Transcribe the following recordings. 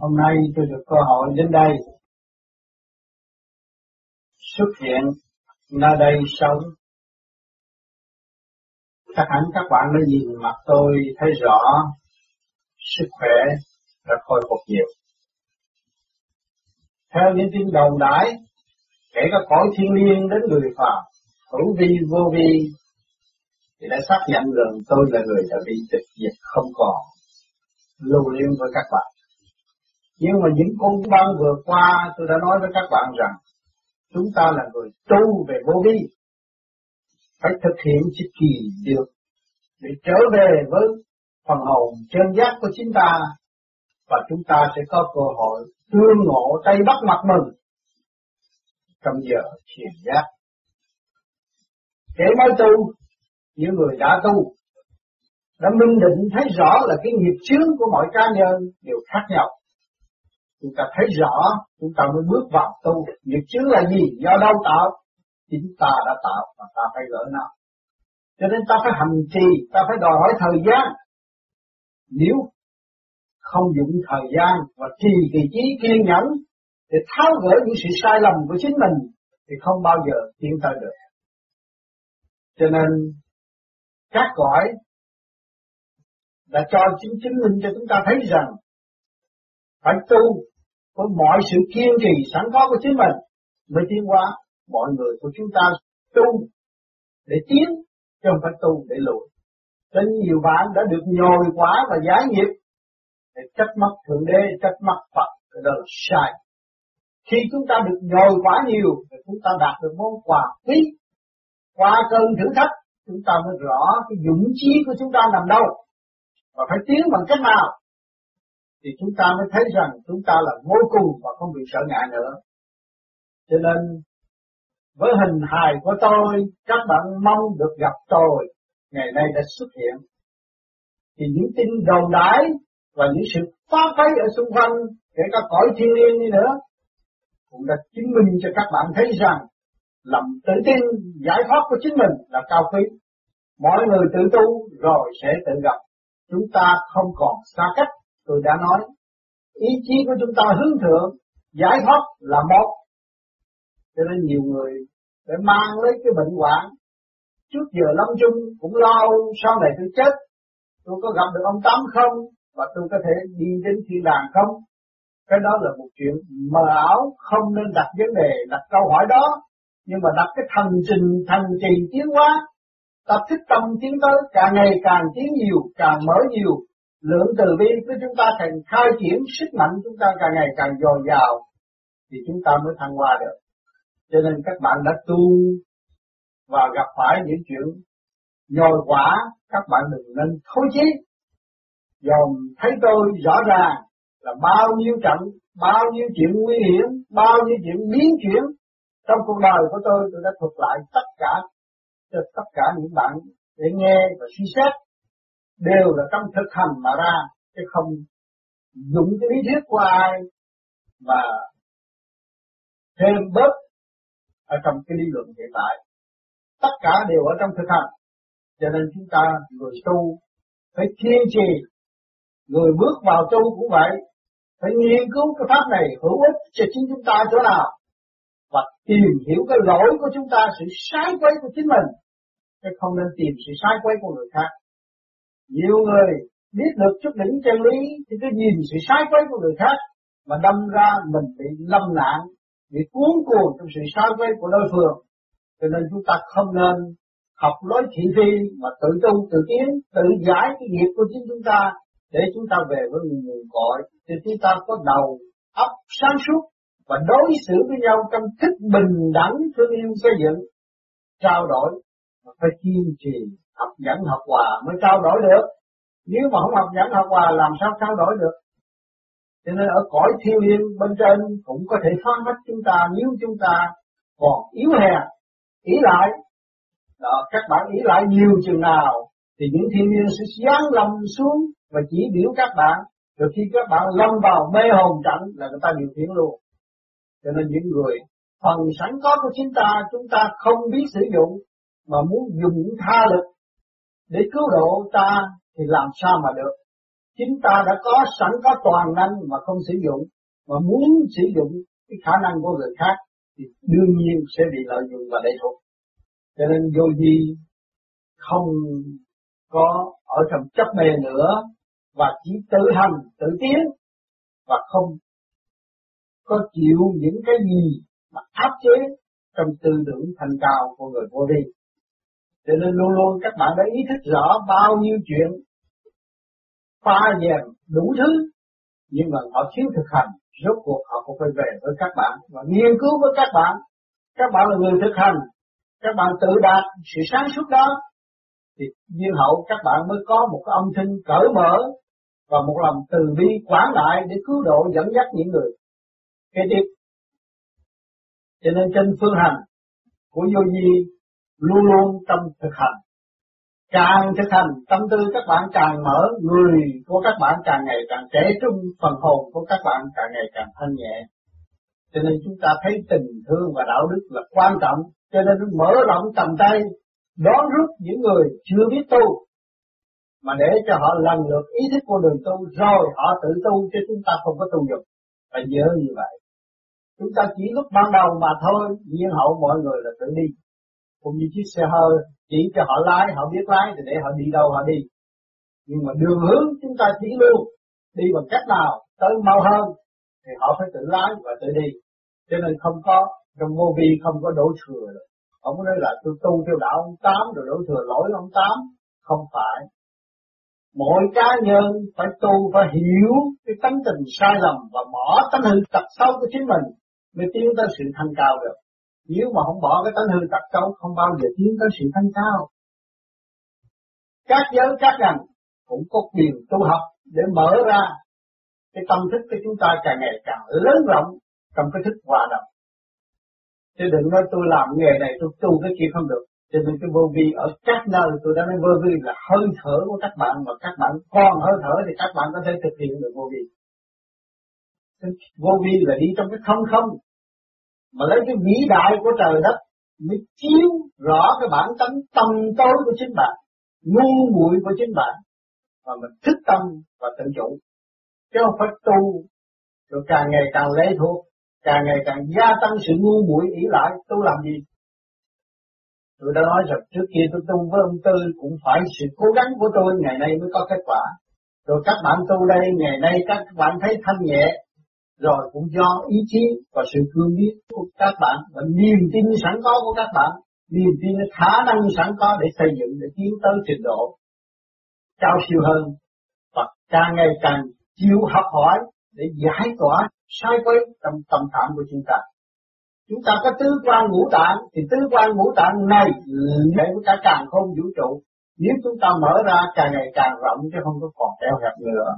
Hôm nay tôi được cơ hội đến đây xuất hiện nơi đây sống. Chắc hẳn các bạn đã nhìn mặt tôi thấy rõ sức khỏe đã khôi phục nhiều. Theo những tin đồn đãi, kể cả cõi thiên liêng đến người phàm, hữu vi vô vi, thì đã xác nhận rằng tôi là người đã bị tịch diệt không còn lưu liên với các bạn. Nhưng mà những con băng vừa qua tôi đã nói với các bạn rằng chúng ta là người tu về vô vi phải thực hiện chữ kỳ được để trở về với phần hồn chân giác của chúng ta và chúng ta sẽ có cơ hội tương ngộ tay bắt mặt mừng trong giờ thiền giác. Kẻ mới tu, những người đã tu, đã minh định thấy rõ là cái nghiệp chướng của mọi cá nhân đều khác nhau. Chúng ta thấy rõ, chúng ta mới bước vào tu. Nghiệp chướng là gì? Do đâu tạo? Chính ta đã tạo và ta phải gỡ nó. Cho nên ta phải hành trì, ta phải đòi hỏi thời gian. Nếu không dụng thời gian và trì kỳ trí kiên nhẫn để tháo gỡ những sự sai lầm của chính mình thì không bao giờ tiến tới được. Cho nên các cõi đã cho chính chứng minh cho chúng ta thấy rằng phải tu với mọi sự kiên trì sẵn có của chính mình mới tiến qua mọi người của chúng ta tu để tiến, chứ không phải tu để lùi. Nên nhiều bạn đã được nhồi quá và giải nghiệp để trách mắt thượng đế, trách mắt phật, cái đó là sai. Khi chúng ta được nhồi quá nhiều, thì chúng ta đạt được món quà quý qua cơn thử thách. Chúng ta mới rõ cái dũng chí của chúng ta nằm đâu, và phải tiến bằng cách nào? Thì chúng ta mới thấy rằng chúng ta là vô cùng và không bị sợ ngại nữa. Cho nên với hình hài của tôi, các bạn mong được gặp tôi ngày nay đã xuất hiện. Thì những tin đồn đãi và những sự phá phái ở xung quanh, kể cả cõi thiên nhiên đi nữa, cũng đã chứng minh cho các bạn thấy rằng lòng tự tin giải thoát của chính mình là cao quý. Mọi người tự tu rồi sẽ tự gặp. Chúng ta không còn xa cách tôi đã nói, ý chí của chúng ta hướng thượng, giải thoát là một. Cho nên nhiều người phải mang lấy cái bệnh hoạn. Trước giờ lâm chung cũng lo sau này tôi chết. Tôi có gặp được ông tám không? Và tôi có thể đi đến thiên đàng không? Cái đó là một chuyện mờ ảo, không nên đặt vấn đề, đặt câu hỏi đó. Nhưng mà đặt cái thần trình, thần trì tiến hóa. Ta thích tâm tiến tới, càng ngày càng tiến nhiều, càng mở nhiều lượng từ bi của chúng ta càng khai triển sức mạnh chúng ta càng ngày càng dồi dào thì chúng ta mới thăng hoa được. Cho nên các bạn đã tu và gặp phải những chuyện nhồi quả, các bạn đừng nên thối chí. Dòm thấy tôi rõ ràng là bao nhiêu trận, bao nhiêu chuyện nguy hiểm, bao nhiêu chuyện biến chuyển trong cuộc đời của tôi, tôi đã thuật lại tất cả cho tất cả những bạn để nghe và suy xét đều là trong thực hành mà ra, chứ không dùng cái lý thuyết của ai mà thêm bớt ở trong cái lý luận hiện tại. Tất cả đều ở trong thực hành. Cho nên chúng ta người tu phải kiên trì, người bước vào tu cũng vậy, phải nghiên cứu cái pháp này hữu ích cho chính chúng ta chỗ nào, và tìm hiểu cái lỗi của chúng ta, sự sai quấy của chính mình, chứ không nên tìm sự sai quấy của người khác nhiều người biết được chút đỉnh chân lý thì cứ nhìn sự sai quấy của người khác mà đâm ra mình bị lâm nạn, bị cuốn cuồng trong sự sai quấy của đối phương. Cho nên chúng ta không nên học lối thị phi mà tự tu tự tiến, tự giải cái nghiệp của chính chúng ta để chúng ta về với nguồn cội thì chúng ta có đầu óc sáng suốt và đối xử với nhau trong thích bình đẳng thương yêu xây dựng trao đổi và phải kiên trì học dẫn học hòa mới trao đổi được. Nếu mà không học dẫn học hòa, làm sao trao đổi được? Cho nên ở cõi thiên liêng bên trên cũng có thể phá hết chúng ta nếu chúng ta còn yếu hèn ý lại, đó, các bạn ý lại nhiều chừng nào thì những thiên liêng sẽ giáng lâm xuống và chỉ biểu các bạn. Rồi khi các bạn lâm vào mê hồn cảnh là người ta điều khiển luôn. Cho nên những người phần sẵn có của chúng ta chúng ta không biết sử dụng mà muốn dùng tha lực để cứu độ ta thì làm sao mà được Chính ta đã có sẵn có toàn năng mà không sử dụng, mà muốn sử dụng cái khả năng của người khác thì đương nhiên sẽ bị lợi dụng và lệ thuộc. Cho nên vô vi không có ở trong chấp mê nữa và chỉ tự hành, tự tiến và không có chịu những cái gì mà áp chế trong tư tưởng thành cao của người vô vi. Cho nên luôn luôn các bạn đã ý thức rõ bao nhiêu chuyện pha dèm đủ thứ, nhưng mà họ thiếu thực hành. Rốt cuộc họ cũng phải về với các bạn và nghiên cứu với các bạn. Các bạn là người thực hành, các bạn tự đạt sự sáng suốt đó, thì duyên hậu các bạn mới có một âm thanh cởi mở và một lòng từ bi quảng đại để cứu độ, dẫn dắt những người. Kế tiếp, cho nên trên phương hành của vô vi luôn luôn tâm thực hành. Càng thực hành, tâm tư các bạn càng mở người của các bạn càng ngày càng trẻ trung, phần hồn của các bạn càng ngày càng thanh nhẹ. Cho nên chúng ta thấy tình thương và đạo đức là quan trọng, cho nên mở rộng tầm tay, đón rút những người chưa biết tu, mà để cho họ lần lượt ý thức con đường tu, rồi họ tự tu, chứ chúng ta không có tu dục và nhớ như vậy, chúng ta chỉ lúc ban đầu mà thôi, nhiên hậu mọi người là tự đi cũng như chiếc xe hơi, chỉ cho họ lái, họ biết lái, thì để họ đi đâu họ đi. Nhưng mà đường hướng chúng ta chỉ luôn đi bằng cách nào tới mau hơn, thì họ phải tự lái và tự đi. Cho nên không có, trong vô vi không có đổ thừa được. Ông nói là tôi tu theo đạo ông tám, rồi đổ thừa lỗi ông tám. Không phải. Mỗi cá nhân phải tu phải hiểu cái tánh tình sai lầm và bỏ tánh hư tật xấu của chính mình, mới tiến tới sự thanh cao được nếu mà không bỏ cái tánh hư tật xấu, không bao giờ tiến tới sự thanh cao. Các giới, các ngành cũng có quyền tu học để mở ra cái tâm thức của chúng ta càng ngày càng lớn rộng trong cái thức hòa đồng. Chứ đừng nói tôi làm nghề này, tôi tu cái kia không được. Cho nên cái vô vi ở các nơi tôi đã nói vô vi là hơi thở của các bạn, mà các bạn còn hơi thở thì các bạn có thể thực hiện được vô vi. Vô vi là đi trong cái không không mà lấy cái vĩ đại của trời đất mới chiếu rõ cái bản tánh tâm tối của chính bạn, ngu muội của chính bạn và mình thức tâm và tự chủ. Chứ không phải tu, rồi càng ngày càng lấy thuộc, càng ngày càng gia tăng sự ngu muội ý lại, tu làm gì? Tôi đã nói rồi trước kia tôi tu với ông Tư cũng phải sự cố gắng của tôi, ngày nay mới có kết quả. Rồi các bạn tu đây, ngày nay các bạn thấy thanh nhẹ rồi cũng do ý chí và sự cương biết của các bạn và niềm tin sẵn có của các bạn. Niềm tin khả năng sẵn có để xây dựng, để tiến tới trình độ cao siêu hơn và càng ngày càng chịu học hỏi để giải tỏa sai quấy trong tâm trạng của chúng ta. Chúng ta có tứ quan ngũ tạng, thì tứ quan ngũ tạng này để của cả càng không vũ trụ. Nếu chúng ta mở ra, càng ngày càng rộng, chứ không có còn eo hẹp nữa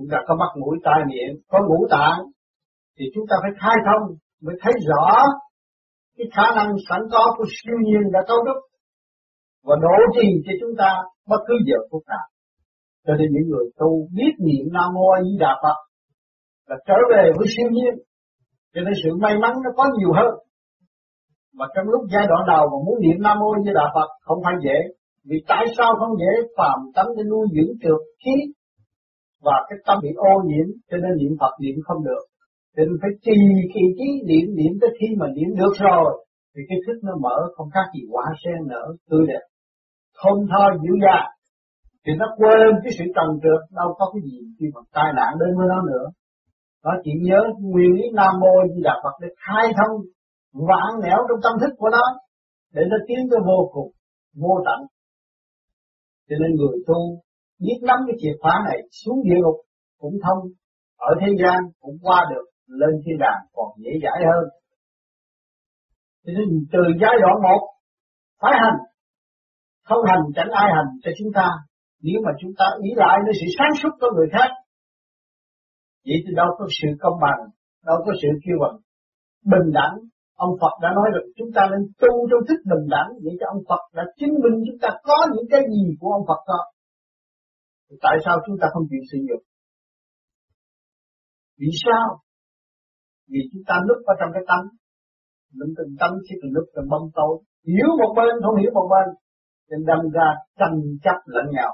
chúng ta có mắt mũi tai miệng, có ngũ tạng, thì chúng ta phải khai thông, mới thấy rõ cái khả năng sẵn có của siêu nhiên đã cấu trúc và đổ trì cho chúng ta bất cứ giờ phút nào. Cho nên những người tu biết niệm nam mô a di đà phật là trở về với siêu nhiên. Cho nên sự may mắn nó có nhiều hơn. Mà trong lúc giai đoạn đầu mà muốn niệm nam mô a di đà phật không phải dễ, vì tại sao không dễ? Phàm tánh để nuôi dưỡng trượt khí và cái tâm bị ô nhiễm, cho nên niệm Phật niệm không được. Thì nên phải trì kỳ trí niệm niệm tới khi mà niệm được rồi, thì cái thức nó mở, không khác gì quả sen nở, tươi đẹp. Thông tho dịu dàng thì nó quên cái sự trần trượt, đâu có cái gì khi mà tai nạn đến với nó nữa. Nó chỉ nhớ nguyên lý nam mô di đà phật để khai thông vạn nẻo trong tâm thức của nó, để nó tiến tới vô cùng, vô tận. Cho nên người tu biết nắm cái chìa khóa này xuống địa ngục cũng thông, ở thế gian cũng qua được, lên thiên đàng còn dễ dãi hơn. Cho nên từ giai đoạn một, phải hành. Không hành chẳng ai hành cho chúng ta. Nếu mà chúng ta ý lại nó sự sáng suốt của người khác, vậy thì đâu có sự công bằng, đâu có sự kêu bằng. Bình đẳng, ông Phật đã nói rồi, chúng ta nên tu trong thức bình đẳng vậy cho ông Phật đã chứng minh chúng ta có những cái gì của ông Phật đó tại sao chúng ta không chịu sử dụng vì sao? Vì chúng ta núp vào trong cái tâm, lúc từng tâm chỉ cần núp trong bóng tối. Hiểu một bên không hiểu một bên nên đâm ra tranh chấp lẫn nhau.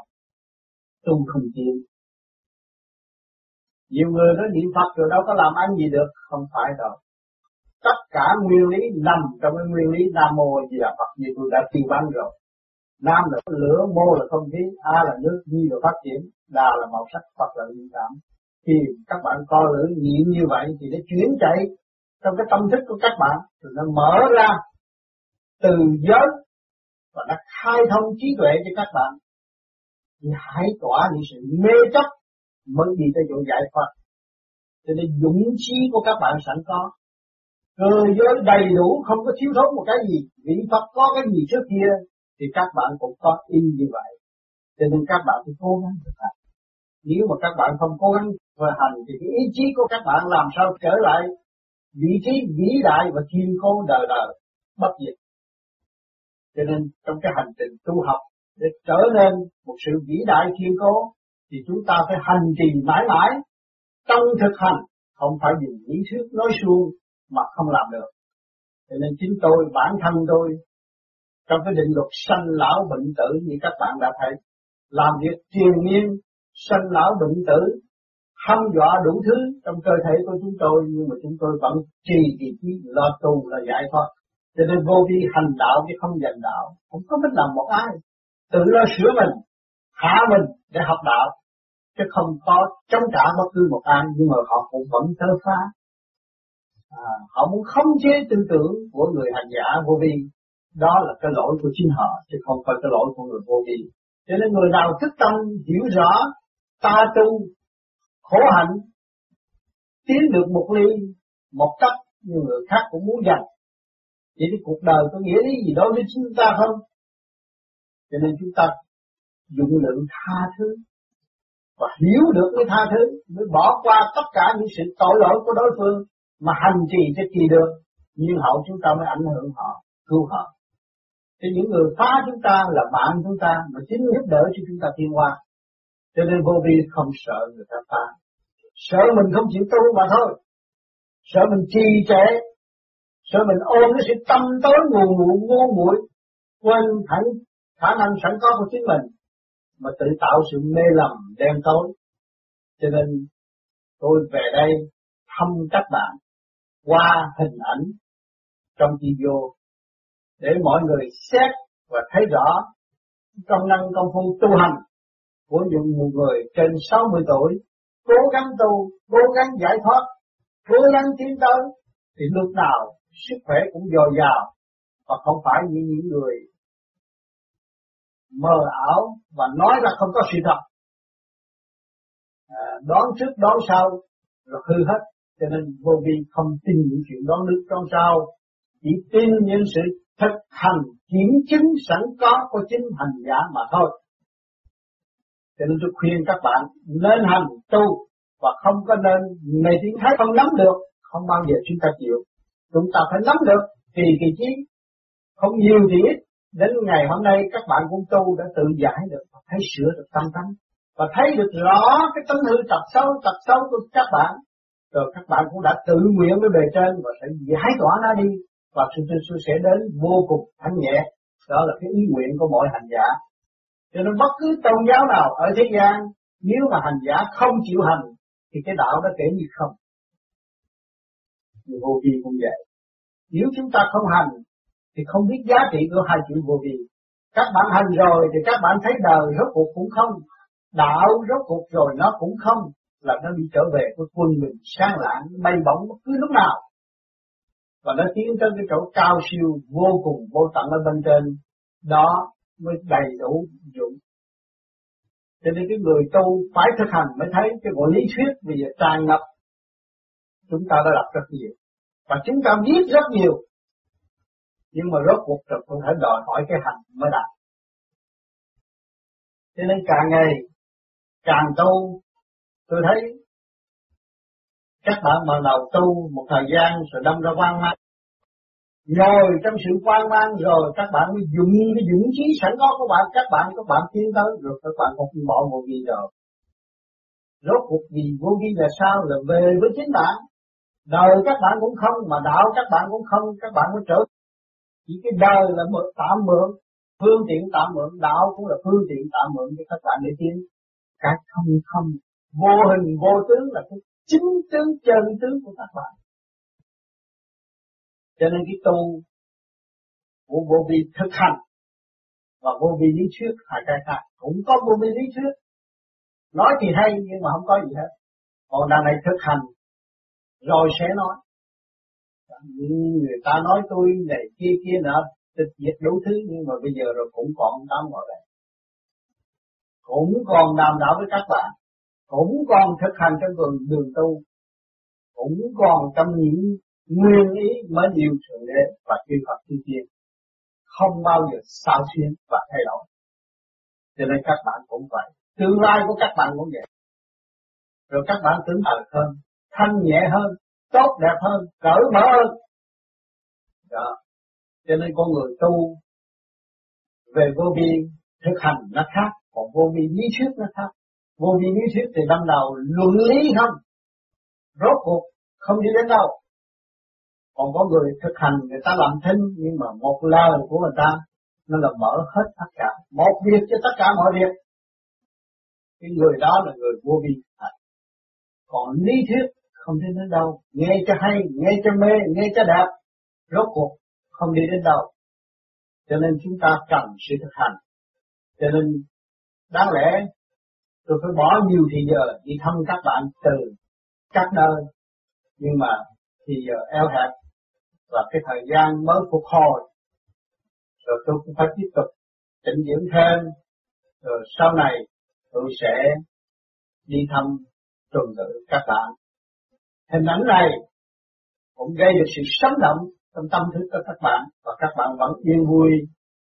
Tu không chịu. Nhiều người nói niệm Phật rồi đâu có làm ăn gì được. Không phải đâu. Tất cả nguyên lý nằm trong cái nguyên lý nam mô di đà Phật như tôi đã tiêu bán rồi nam là lửa, mô là không khí, a là nước, nhi là phát triển, đà là màu sắc, Phật là linh cảm. Khi các bạn co lửa niệm như vậy thì nó chuyển chạy trong cái tâm thức của các bạn thì nó mở ra từ giới và nó khai thông trí tuệ cho các bạn. Thì hãy tỏa những sự mê chấp mới đi tới chỗ giải thoát. Cho nên dũng trí của các bạn sẵn có. Cơ giới đầy đủ, không có thiếu thốn một cái gì. Vị Phật có cái gì trước kia thì các bạn cũng có in như vậy. Cho nên các bạn phải cố gắng thực hành. Nếu mà các bạn không cố gắng thực hành thì cái ý chí của các bạn làm sao trở lại vị trí vĩ đại và thiên cô đời đời, bất diệt. Cho nên trong cái hành trình tu học, để trở nên một sự vĩ đại thiên cố, thì chúng ta phải hành trì mãi mãi, trong thực hành, không phải dùng lý thuyết nói suông mà không làm được. Cho nên chính tôi, bản thân tôi trong cái định luật sanh lão bệnh tử như các bạn đã thấy làm việc triền miên sanh lão bệnh tử hâm dọa đủ thứ trong cơ thể của chúng tôi nhưng mà chúng tôi vẫn trì vị trí lo tu là giải thoát. Cho nên vô vi hành đạo chứ không dành đạo không có biết làm một ai tự lo sửa mình hạ mình để học đạo. Chứ không có chống trả bất cứ một ai nhưng mà họ cũng vẫn thơ phá. À, họ muốn khống chế tư tưởng của người hành giả vô vi đó là cái lỗi của chính họ, chứ không phải cái lỗi của người vô vi. Cho nên người nào thức tâm, hiểu rõ, ta tu, khổ hạnh, tiến được một ly, một tấc nhưng người khác cũng muốn giành vậy thì cuộc đời có nghĩa lý gì đối với chúng ta không? Cho nên chúng ta dụng lượng tha thứ và hiểu được cái tha thứ mới bỏ qua tất cả những sự tội lỗi của đối phương mà hành trì cho kỳ được. Nhưng hậu chúng ta mới ảnh hưởng họ, cứu họ thì những người phá chúng ta là bạn chúng ta mà chính giúp đỡ cho chúng ta tiến qua cho nên vô vi không sợ người ta phá. Sợ mình không chịu tu mà thôi. Sợ mình trì trệ. Sợ mình ôm cái sự tâm tối ngu muội ngu muội quên thẳng khả năng sẵn có của chính mình, mà tự tạo sự mê lầm đen tối. Cho nên tôi về đây thăm các bạn qua hình ảnh trong video để mọi người xét và thấy rõ công năng công phu tu hành của những một người trên 60 tuổi. Cố gắng tu, cố gắng giải thoát, cố gắng tiến tới thì lúc nào sức khỏe cũng dồi dào và không phải như những người mờ ảo và nói là không có sự thật. À, đoán trước đoán sau rồi hư hết cho nên vô vi không tin những chuyện đoán trước đoán sau chỉ tin những sự thực hành kiểm chứng sẵn có của chính hành giả mà thôi. Cho nên tôi khuyên các bạn, nên hành tu và không có nên mê tiếng thái không nắm được, không bao giờ chúng ta chịu. Chúng ta phải nắm được thì kỳ chí, không nhiều thì ít. Đến ngày hôm nay các bạn cũng tu đã tự giải được và thấy sửa được tâm tánh và thấy được rõ cái tánh hư tật xấu tật xấu của các bạn. Rồi các bạn cũng đã tự nguyện với bề trên và sẽ giải tỏa nó đi và sự sự sẽ đến vô cùng thanh nhẹ. Đó là cái ý nguyện của mọi hành giả. Cho nên bất cứ tôn giáo nào ở thế gian, nếu mà hành giả không chịu hành, thì cái đạo đó kể như không. Vô vi cũng vậy. Nếu chúng ta không hành, thì không biết giá trị của hai chữ vô vi. Các bạn hành rồi thì các bạn thấy đời rốt cuộc cũng không, đạo rốt cuộc rồi nó cũng không, là nó đi trở về với quân mình sáng lạng, bay bổng bất cứ lúc nào và nó tiến tới cái chỗ cao siêu vô cùng vô tận ở bên trên. Đó mới đầy đủ dụng. Cho nên cái người tu phải thực hành mới thấy cái bộ lý thuyết bây giờ tràn ngập. Chúng ta đã đọc rất nhiều. Và chúng ta biết rất nhiều. Nhưng mà rốt cuộc thực cũng phải đòi hỏi cái hành mới đạt. Cho nên càng ngày càng tu, tôi thấy các bạn mà đầu tu một thời gian rồi đâm ra quan mang. Ngồi trong sự quan mang rồi, các bạn mới dùng cái dũng khí sẵn có của bạn. Các bạn các bạn tiến tới, rồi các bạn cũng bỏ một gì rồi rốt cuộc vì vô vi là sao? Là về với chính bạn. Đời các bạn cũng không, mà đạo các bạn cũng không. Các bạn mới trở chỉ cái đời là mượn tạm mượn. Phương tiện tạm mượn, đạo cũng là phương tiện tạm mượn cho các bạn để tiến. Cái không không, vô hình, vô tướng là cái chính tướng chân tướng của các bạn cho nên cái tu của vô vi thực hành và vô vi lý thuyết hai cái khác. Cũng có vô vi lý thuyết. Nói thì hay nhưng mà không có gì hết. Còn đằng này thực hành, rồi sẽ nói. Người ta nói tôi này kia kia nọ, tịch diệt đủ thứ, nhưng mà bây giờ rồi cũng còn tám ngồi đây. Cũng còn đàm đạo với các bạn cũng còn thực hành trong đường đường tu. Cũng còn trong những nguyên ý mới điều thượng đế và chư Phật chư tiên không bao giờ sao xuyên và thay đổi. Cho nên các bạn cũng vậy. Tương lai của các bạn cũng vậy. Rồi các bạn tưởng thật hơn, thanh nhẹ hơn, tốt đẹp hơn cởi mở hơn. Đó. Cho nên con người tu về vô vi thực hành nó khác, còn vô vi lý thuyết nó khác vô vi lý thuyết thì ban đầu luận lý không? Rốt cuộc không đi đến đâu. Còn có người thực hành, người ta làm thinh, nhưng mà một lời của người ta, nó là mở hết tất cả. Một việc cho tất cả mọi việc. Cái người đó là người vô vi. Còn lý thuyết không đi đến đâu. Nghe cho hay, nghe cho mê, nghe cho đẹp. Rốt cuộc không đi đến đâu. Cho nên chúng ta cần sự thực hành. Cho nên đáng lẽ tôi phải bỏ nhiều thì giờ đi thăm các bạn từ các nơi. Nhưng mà thì giờ eo hẹp và cái thời gian mới phục hồi. Rồi tôi cũng phải tiếp tục chỉnh dưỡng thêm. Rồi sau này tôi sẽ đi thăm tuần tự các bạn. Hình ảnh này cũng gây được sự sống động trong tâm thức của các bạn. Và các bạn vẫn yên vui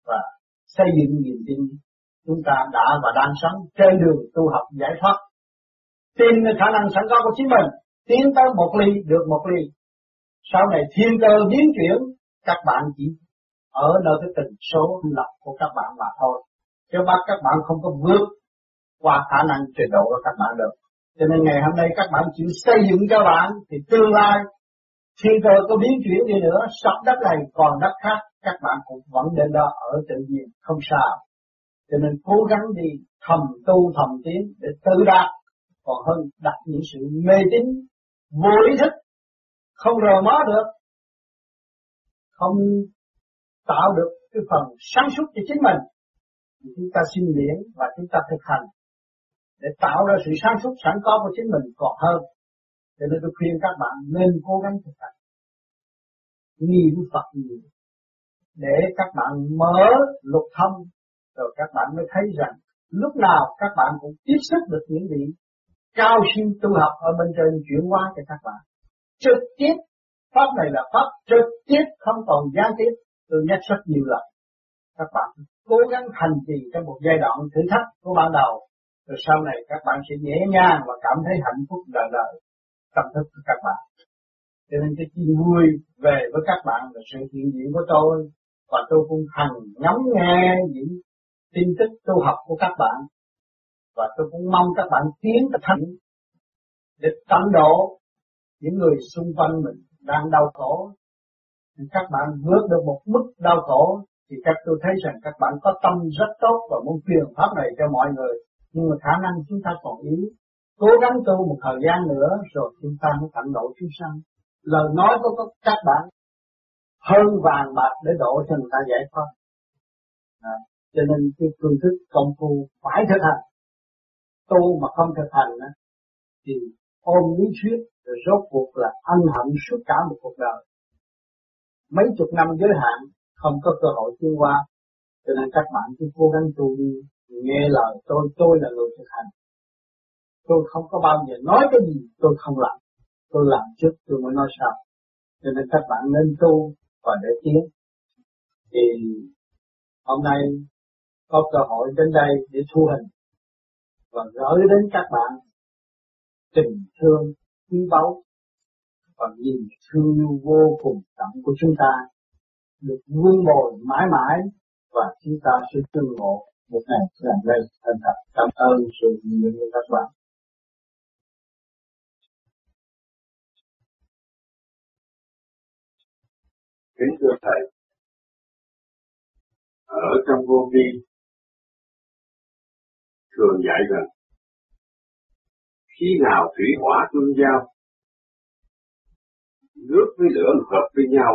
và xây dựng niềm tin chúng ta đã và đang sống trên đường tu học giải thoát. Tìm được khả năng sẵn có của chính mình, tiến tới một ly, được một ly. Sau này thiên cơ biến chuyển, các bạn chỉ ở nơi cái tình số lập của các bạn mà thôi. Chứ bắt các bạn không có vượt qua khả năng trình độ của các bạn được. Cho nên ngày hôm nay các bạn chịu xây dựng cho bạn thì tương lai thiên cơ có biến chuyển đi nữa sập đất này còn đất khác, các bạn cũng vẫn đến đó ở tự nhiên, không sao cho nên cố gắng đi thầm tu thầm tiến để tự đạt. Còn hơn đặt những sự mê tín, vô ý thức, không rờ mó được, không tạo được cái phần sáng suốt cho chính mình, thì chúng ta xin luyện và chúng ta thực hành để tạo ra sự sáng suốt, sẵn có của chính mình còn hơn. Cho nên tôi khuyên các bạn nên cố gắng thực hành. Nghiên Phật nhiều. Để các bạn mở lục thông rồi các bạn mới thấy rằng lúc nào các bạn cũng tiếp xúc được những vị cao siêu tu học ở bên trên chuyển hóa cho các bạn. Trực tiếp, pháp này là pháp trực tiếp, không còn gián tiếp. Tôi nhắc rất nhiều lần, các bạn cố gắng thành trì trong một giai đoạn thử thách của ban đầu, rồi sau này các bạn sẽ dễ nhàng và cảm thấy hạnh phúc đời đời, tâm thức của các bạn. Cho nên cái tin vui về với các bạn là sự hiện diện của tôi, và tôi cũng hằng ngắm nghe những tin tức tu học của các bạn. Và tôi cũng mong các bạn tiến thành để tận độ những người xung quanh mình đang đau khổ. Các bạn vượt được một mức đau khổ thì các tôi thấy rằng các bạn có tâm rất tốt và muốn truyền pháp này cho mọi người. Nhưng mà khả năng chúng ta còn yếu. Cố gắng tu một thời gian nữa rồi chúng ta mới tận độ chúng sanh. Lời nói của các bạn hơn vàng bạc để độ cho người ta giải thoát. À, cho nên cái phương thức công phu phải thực hành. Tu mà không thực hành á, thì ôm lý thuyết rồi rốt cuộc là ân hận suốt cả một cuộc đời. Mấy chục năm giới hạn không có cơ hội tiến qua. Cho nên các bạn cứ cố gắng tu đi nghe lời tôi tôi là người thực hành. Tôi không có bao giờ nói cái gì tôi không làm. Tôi làm trước tôi mới nói sau. Cho nên các bạn nên tu và để tiến. Thì hôm nay có cơ hội đến đây để thu hình và gửi đến các bạn tình thương, quý báu và nhìn thương yêu vô cùng tận của chúng ta được vun bồi mãi mãi và chúng ta sẽ tương ngộ một ngày làm đây. Thành thật, cảm ơn sự nhìn của các bạn. Kính thưa thầy, ở trong vô vi thường dạy rằng, khi nào thủy hỏa tương giao, nước với lửa hợp với nhau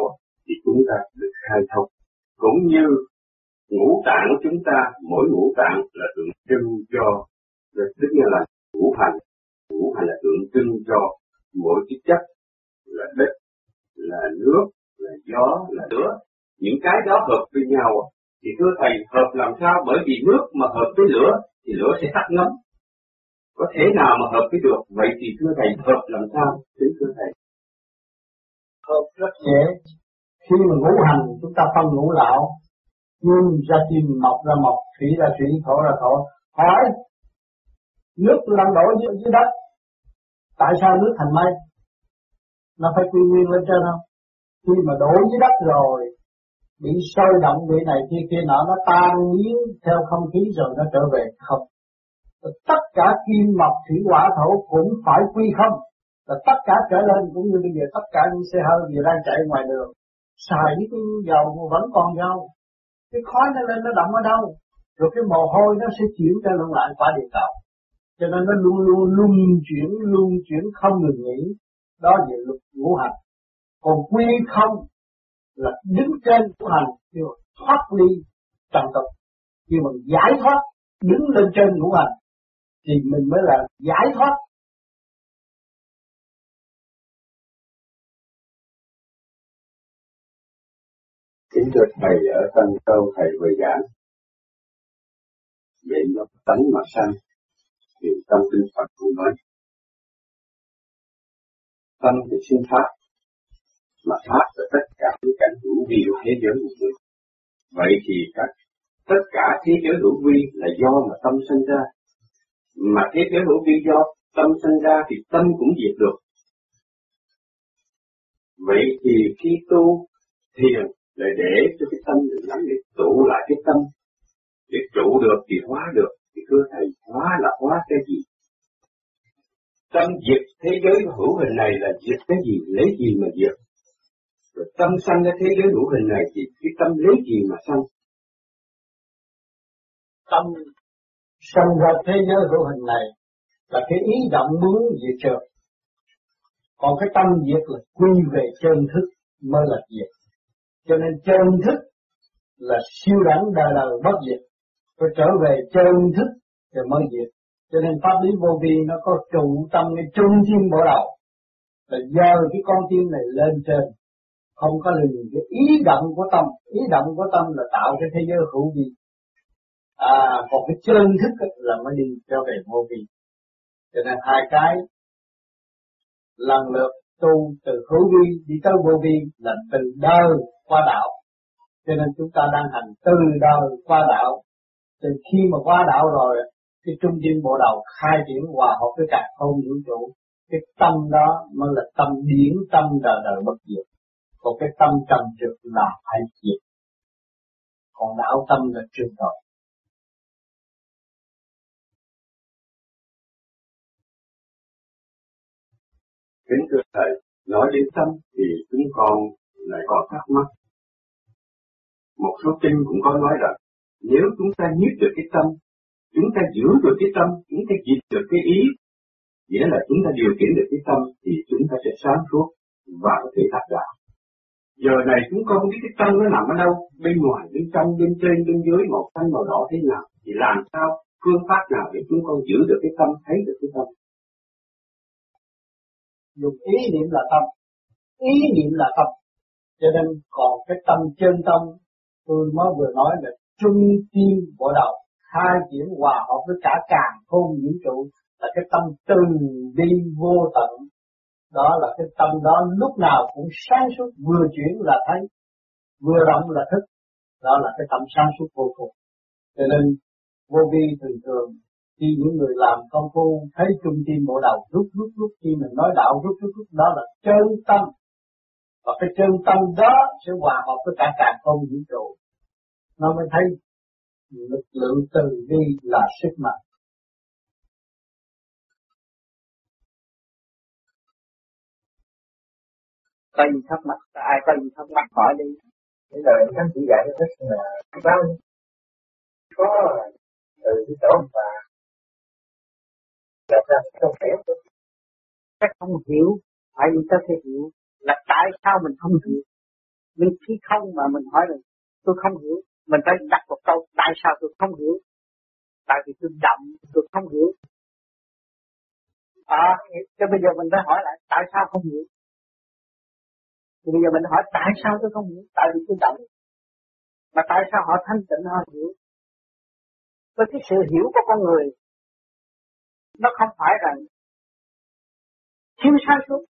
thì chúng ta được khai thông. Cũng như ngũ tạng của chúng ta, mỗi ngũ tạng là tượng trưng cho tức là ngũ hành. Ngũ hành là tượng trưng cho mỗi cái chất là đất, là nước, là gió, là lửa. Những cái đó hợp với nhau thì thưa thầy hợp làm sao? Bởi vì nước mà hợp với lửa thì lửa sẽ tắt ngấm. Có thể nào mà hợp với được? Vậy thì thưa thầy hợp làm sao? Kính thưa thầy. Hợp rất dễ. Khi mà ngũ hành chúng ta phân ngũ lão. Kim ra kim mộc ra mộc thủy ra thủy thổ ra thổ. Hỏi nước lăn đổ dưới, dưới đất tại sao nước thành mây? Nó phải quy nguyên lên trên không? Khi mà đổ dưới đất rồi bị sôi động bị này kia kia nọ, nó tan biến theo không khí rồi nó trở về. Không. Tất cả kim mộc thủy hỏa thổ cũng phải quy không. Là tất cả trở lên cũng như bây giờ, tất cả những xe hơi gì đang chạy ngoài đường. Xài cái dầu vẫn còn dầu. Cái khói nó lên, nó động ở đâu? Rồi cái mồ hôi nó sẽ chuyển cho lộn lại qua địa cầu. Cho nên nó luôn luôn luân chuyển luân chuyển không ngừng nghỉ. Đó là luật ngũ hành. Còn quy không là đứng trên ngũ hành nhưng mà thoát ly trần tục. Nhưng mà giải thoát, đứng lên trên ngũ hành, thì mình mới là giải thoát. Kính thưa Thầy ở Tân Châu, Thầy vừa giảng. Vậy nó tánh mà sanh, Thì tâm tinh Phật cũng nói. Tâm thì sinh pháp mà thoát ra tất cả những cảnh hữu vi của thế giới hữu vi. Vậy thì các tất cả thế giới hữu vi là do mà tâm sinh ra. Mà thế giới hữu vi do tâm sinh ra thì tâm cũng diệt được. Vậy thì khi tu thiền để để cho cái tâm được lắng để tụ lại cái tâm. Để trụ được thì hóa được, thì thưa thầy, hóa là hóa cái gì? Tâm diệt thế giới hữu hình này là diệt cái gì, lấy gì mà diệt? Rồi tâm sanh ra thế giới hữu hình này thì cái tâm lấy gì mà sanh tâm sanh ra thế giới hữu hình này là cái ý động muốn diệt trượt còn cái tâm diệt là quy về chân thức mới là diệt cho nên chân thức là siêu đẳng đời đời bất diệt. Phải trở về chân thức thì mới diệt. Cho nên pháp lý vô vi nó có trụ tâm cái trung tâm bộ đầu. Là do cái con tim này lên trên. Không có lừng cái ý động của tâm. Ý động của tâm là tạo cái thế giới hữu vi. À, còn cái chân thức là mới đi trở về vô vi. Cho nên hai cái lần lượt tu từ hữu vi đi tới vô vi là từ đời qua đạo. Cho nên chúng ta đang hành từ đời qua đạo. Từ khi mà qua đạo rồi, cái trung tâm bộ đầu khai triển hòa hợp với cả không vũ trụ. Cái tâm đó mới là tâm điển tâm đời đời bất diệt. Còn cái tâm trầm trực là phải diệt. Còn đạo tâm là trường tồn. Kính thưa Thầy, nói đến tâm thì chúng con lại còn thắc mắc một số kinh cũng có nói rằng nếu chúng ta nhiếp được cái tâm, chúng ta giữ được cái tâm, chúng ta diệt được cái ý, nghĩa là chúng ta điều khiển được cái tâm thì chúng ta sẽ sáng suốt và có thể đạt đạo. Giờ này chúng con không biết cái tâm nó nằm ở đâu, bên ngoài, bên trong, bên trên, bên dưới, màu xanh, màu đỏ thế nào, thì làm sao, phương pháp nào để chúng con giữ được cái tâm, thấy được cái tâm. Dùng ý niệm là tâm, ý niệm là tâm, cho nên còn cái tâm chân tâm tôi mới vừa nói là trung tim bộ đầu khai triển hòa hợp với cả càng không vũ trụ là cái tâm từ bi vô tận đó là cái tâm đó lúc nào cũng sáng suốt, vừa chuyển là thấy, vừa động là thức. Đó là cái tâm sáng suốt vô cùng. Cho nên, vô vi thường thường, khi những người làm công phu, thấy trung tim bộ đầu, rút rút rút, khi mình nói đạo, rút rút rút, đó là chân tâm. Và cái chân tâm đó sẽ hòa hợp với cả càng không vũ trụ. Nó mới thấy lực lượng từ bi là sức mạnh. Có gì thắc mắc ai có gì thắc mắc hỏi đi bây giờ các chị dạy rất là bao có từ cái chỗ và Dạ ra không hiểu. Cách không hiểu, phải vì ta phải hiểu là tại sao mình không hiểu. Nhưng khi không mà mình hỏi là tôi không hiểu, mình phải đặt một câu tại sao tôi không hiểu. Tại vì tôi chậm, tôi không hiểu. À, cho bây giờ mình phải hỏi lại tại sao không hiểu. Thì bây giờ mình hỏi tại sao tôi không hiểu, tại vì tôi động Mà tại sao họ thanh tịnh họ hiểu? Với cái sự hiểu của con người nó không phải là thiếu sáng suốt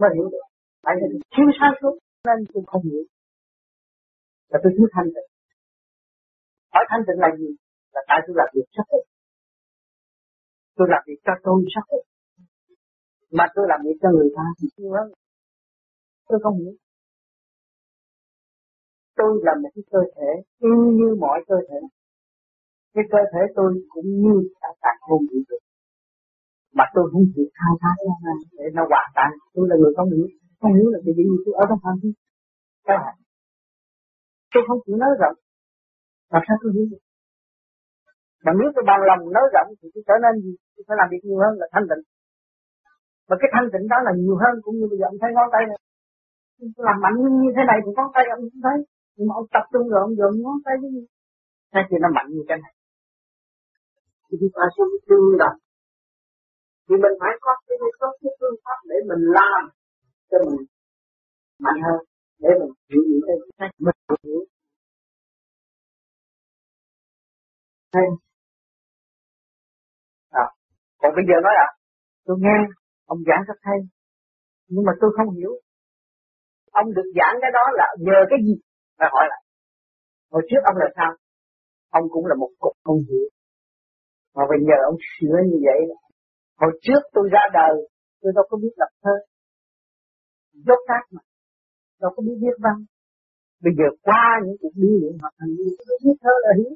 mới hiểu được. Tại vì thiếu sáng suốt nên tôi không hiểu. Là tôi thiếu thanh tịnh. Hỏi thanh tịnh là gì? Là tại tôi làm việc rất ít. Tôi làm việc cho tôi rất ít. Mà tôi làm việc cho người ta thì chưa Tôi không hiểu. Tôi là một cái cơ thể y như mọi cơ thể. Cái cơ thể tôi cũng như cả cả hồn vũ trụ. Mà tôi không chịu khai thác nó ra để nó hòa tan. Tôi là người không hiểu. Không hiểu là cái gì tôi ở trong phạm vi các bạn. Tôi không chịu nói rộng. Làm sao tôi hiểu được? Mà nếu tôi bằng lòng nói rộng thì tôi trở nên gì? Tôi phải làm việc nhiều hơn là thanh tịnh. Mà cái thanh tịnh đó là nhiều hơn cũng như bây giờ. Ông thấy ngón tay này làm mạnh như thế này thì ngón tay ông cũng thấy. Nhưng mà ông tập trung rồi ông dùng ngón tay cái gì thì nó mạnh như cái này. Thì đi qua xuống tương đồng thì mình phải có cái có cái phương pháp để mình làm cho mình mạnh hơn để mình hiểu những cái cách mình hiểu. Hay à, còn bây giờ nói là tôi nghe ông giảng rất hay nhưng mà tôi không hiểu ông được giảng cái đó là nhờ cái gì phải hỏi lại hồi trước ông là sao ông cũng là một cục không hiểu mà bây giờ ông sửa như vậy Hồi trước tôi ra đời, tôi đâu có biết lập thơ. Dốt tác mà. Đâu có biết viết văn. Bây giờ qua những cuộc đi luyện học hành đi, tôi biết thơ là hiểu.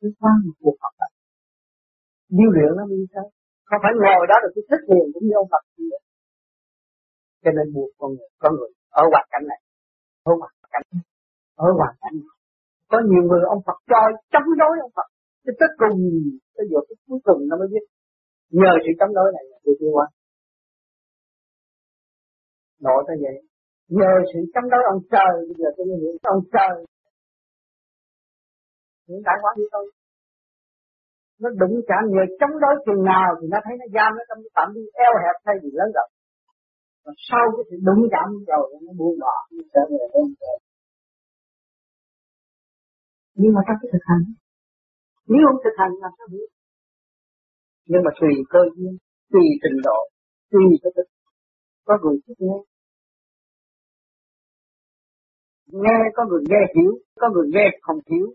Tôi qua một cuộc học tập. Điêu luyện nó như thế. Không phải ngồi đó được tôi thích liền cũng như ông Phật gì. Cho nên buộc con người, con người ở hoàn cảnh này. Ở hoàn cảnh ở hoàn cảnh này. Có nhiều người ông Phật cho chống đối ông Phật. Cái tất cùng Tới giờ cái cuối cùng nó mới biết nhờ sự chống đối này tôi tiến qua. Nội ta vậy. Nhờ sự chống đối ông trời bây giờ tôi mới hiểu ông trời. Hiện tại quá đi tôi. Nó đụng chạm người chống đối chừng nào thì nó thấy nó giam nó trong cái phạm vi eo hẹp thay vì lớn rộng. Và sau cái sự đúng cảm rồi nó buông bỏ nó trở về ơn trời. Nhưng mà trong cái thực hành nếu không thực hành làm sao biết? Nhưng mà tùy cơ duyên, tùy trình độ, tùy cái thực, Có người thích nghe. Nghe có người nghe hiểu, có người nghe không hiểu.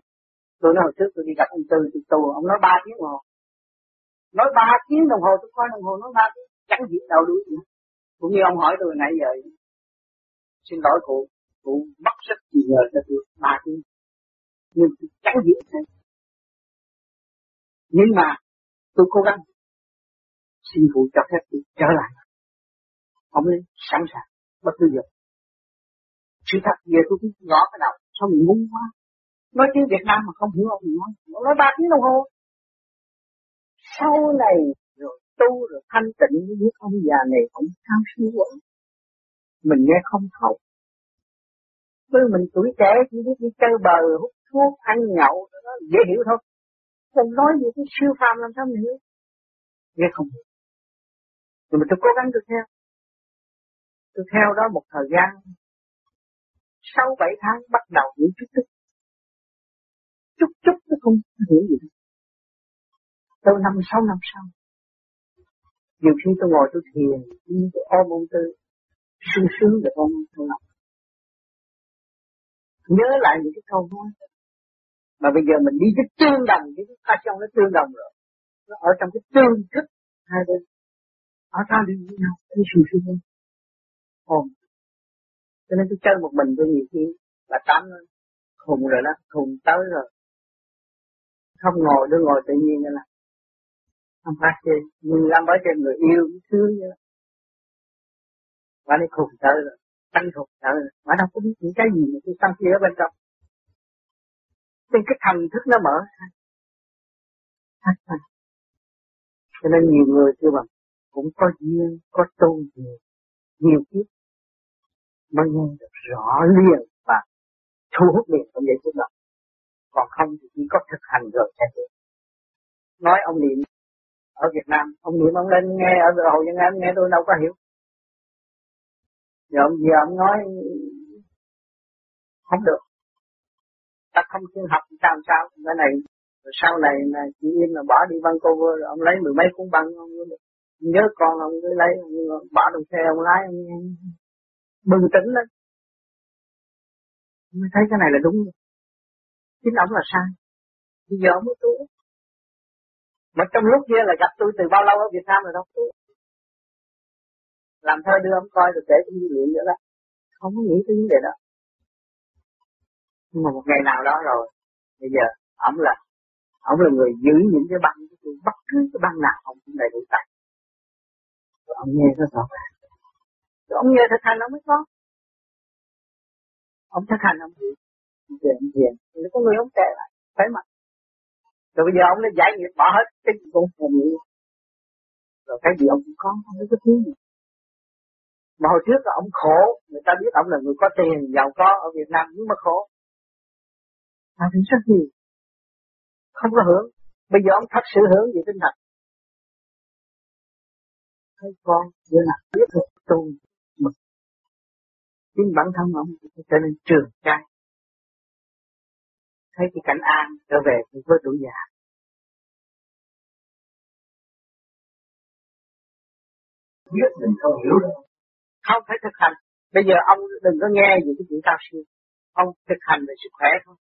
Tôi nói hồi trước tôi đi gặp ông Tư, tôi tù, ông nói ba tiếng đồng hồ. Nói ba tiếng đồng hồ, tôi coi đồng hồ nói ba tiếng, chẳng hiểu đâu đuôi gì. Cũng như ông hỏi tôi nãy giờ, xin lỗi cụ, cụ mất sức gì nhờ cho tôi ba tiếng. Nhưng tôi chẳng hiểu thế. Nhưng mà tôi cố gắng xin phụ cho phép tôi trở lại. Ông ấy sẵn sàng bất cứ giờ. Sự thật về tôi cũng rõ cái đầu sao mình muốn quá. Nói tiếng Việt Nam mà không hiểu ông nói nói ba tiếng đồng hồ. Sau này tu rồi thanh tịnh với ông già này cũng cao siêu quá mình nghe không thấu với mình tuổi trẻ chỉ biết đi chơi bờ hút thuốc, ăn nhậu, đó dễ hiểu thôi còn nói gì cái siêu phàm làm sao mình hiểu. Nghe không hiểu. Nhưng mà tôi cố gắng tôi theo. Tôi theo đó một thời gian. Sau bảy tháng bắt đầu những chút chút. Chút chút nó không hiểu gì hết. Tôi năm sáu, năm sau. Nhiều khi tôi ngồi tôi thiền, nhưng tôi ôm ông tư, sung sướng được ôm tư lòng. Nhớ lại những cái câu nói. Mà bây giờ mình đi cái tương đồng với cái ta trong nó tương đồng rồi. Nó ở trong cái tương thức hai bên. Ở ta đi với nhau cái sung sướng hơn. Ôm. cho nên tôi chơi một mình tôi nhiều khi là tám khùng rồi đó khùng tới rồi. Không ngồi đưa ngồi tự nhiên là không phát chơi nhưng làm bởi trên người yêu thương như là mà nó khùng sợ rồi. Tăng khùng sợ rồi. Mà đâu có biết những cái gì mà tôi sang kia ở bên trong. Nên cái thần thức nó mở ra. cho nên nhiều người chưa bằng, cũng có duyên, có tu nhiều nhiều kiếp. Mới nghe được rõ liền và thu hút liền trong giây phút đó. Còn không thì chỉ có thực hành rồi sẽ được. Nói ông niệm ở Việt Nam. Ông niệm ông lên nghe ở Hồ Dân An nghe tôi đâu có hiểu. Giờ ông giờ ông nói không được. Ta không chuyên học sao sao? Cái này, rồi sau này là chị Yên là bỏ đi Vancouver, rồi ông lấy mười mấy cuốn băng ông nhớ con ông cứ lấy bỏ đồng xe ông lái, ông bừng tỉnh lên. Mới thấy cái này là đúng. Rồi chính ông là sai. Bây giờ ông mới tu mà trong lúc kia là gặp tôi từ bao lâu ở Việt Nam rồi đâu làm thơ đưa ông coi rồi kể cũng như nữa đó? Không có nghĩ tới vấn đề đó. Nhưng mà một ngày nào đó rồi, bây giờ ông là ông là người giữ những cái băng của tôi, bất cứ cái băng nào ông cũng đầy đủ tay rồi ông nghe nó rõ ràng. Rồi ông nghe thực hành ông mới có. Ông thực hành ông. Hiểu thiền thiền. Thì có người ông kể lại, phải mặt rồi bây giờ ông nó giải nghiệp bỏ hết cái gì cũng không nghĩ rồi cái gì ông cũng có, không có cái thứ gì. Mà hồi trước là ông khổ, người ta biết ông là người có tiền, giàu có ở Việt Nam nhưng mà khổ. Mà thì rất nhiều. Không có hưởng. Bây giờ ông thật sự hưởng gì tinh thần thấy con vừa là biết được tu mà. Chính bản thân ông trở nên trường trai thấy cái cảnh an trở về với tuổi già biết mình không hiểu đâu. Không phải thực hành. Bây giờ ông đừng có nghe những cái chuyện cao siêu. Ông thực hành về sức khỏe thôi.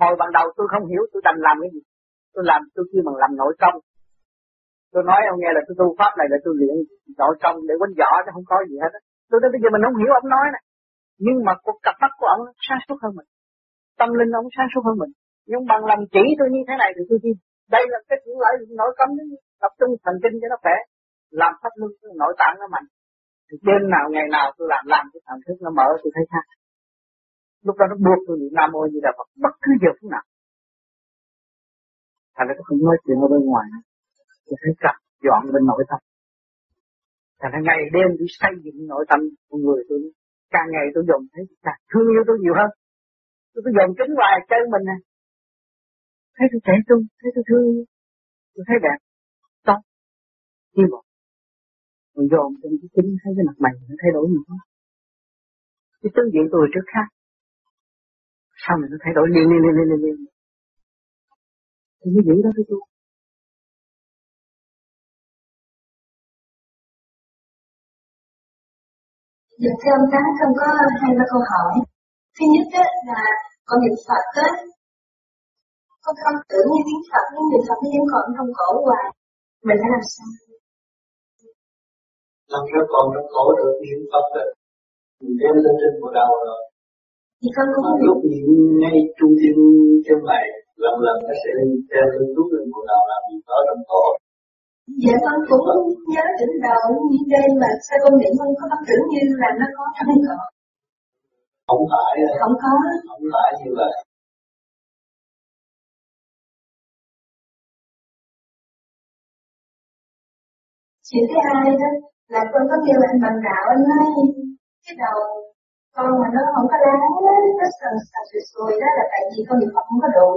Hồi ban đầu tôi không hiểu tôi đành làm cái gì. Tôi làm tôi kêu bằng làm nội công. Tôi nói ông nghe là tôi tu pháp này là tôi luyện nội công để quánh võ chứ không có gì hết tôi nói bây giờ mình không hiểu ông nói này nhưng mà cuộc cặp mắt của ông sáng suốt hơn mình tâm linh ông sáng suốt hơn mình. Nhưng bằng làm chỉ tôi như thế này thì tôi tin. Đây là cái chuyện lại nội tâm tập trung thần kinh cho nó khỏe. Làm pháp luân nội tạng nó mạnh. Thì đêm nào, ngày nào tôi làm làm cái thần thức nó mở, tôi thấy khác. Lúc đó nó buộc tôi niệm nam mô như là Phật bất cứ giờ phút nào. Thành ra tôi không nói chuyện ở bên ngoài. Tôi thấy cả dọn bên nội tâm. Thành ra ngày đêm tôi xây dựng nội tâm của người tôi. Càng ngày tôi dùng thấy càng thương yêu tôi nhiều hơn tôi cứ dồn kính hoài chơi mình nè thấy tôi trẻ trung thấy tôi thương tôi thấy đẹp. Tốt. Như một. Mình dồn trong cái kính thấy cái mặt mày nó thay đổi nhiều quá. Cái tướng diện tôi trước khác. Sao mình nó thay đổi liền liền liền liền liền thì như vậy đó cái tôi Dạ thưa ông Tám, con có hai ba câu hỏi. Thứ nhất á, là con niệm Phật á, con không tưởng như tiếng Phật nhưng niệm Phật vẫn còn trong cổ hoài. Mình phải làm sao? Làm sao còn trong cổ được niệm Phật được? Mình đem lên trên bộ đầu rồi. Thì con cũng Mà lúc niệm ngay trung tim chân mày, lần lần nó sẽ lên trên lên xuống lên bộ đầu làm gì có trong cổ. Dạ con cũng nhớ chữ đầu như đây mà sao con niệm con có bắt tưởng như là nó có trong cổ. Không phải, Không có. không phải như vậy. Chuyện thứ hai đó là con có kêu anh bằng đạo anh nói cái đầu con mà nó không có láng á, nó sần sần sùi sùi đó là tại vì con niệm Phật không có đủ.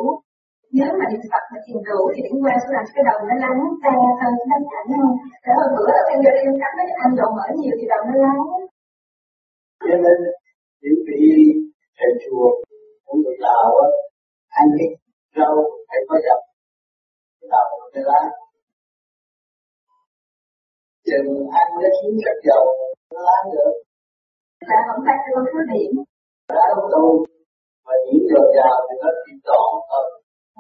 Nếu mà niệm Phật mà thiền đủ thì điểm qua sẽ làm cái đầu nó láng te hơn nó thẳng không? Để hồi bữa ở bên giờ em cắt mấy anh đầu mở nhiều thì đầu nó láng. Cho nên vị thầy chùa cũng được đạo á, ăn ít rau phải có dập đạo cái lá. Chừng ăn nó chín chất dầu nó lá được. Là không phải con cứ điểm. đã không tu mà diễn dồi dào thì nó chỉ tròn thôi.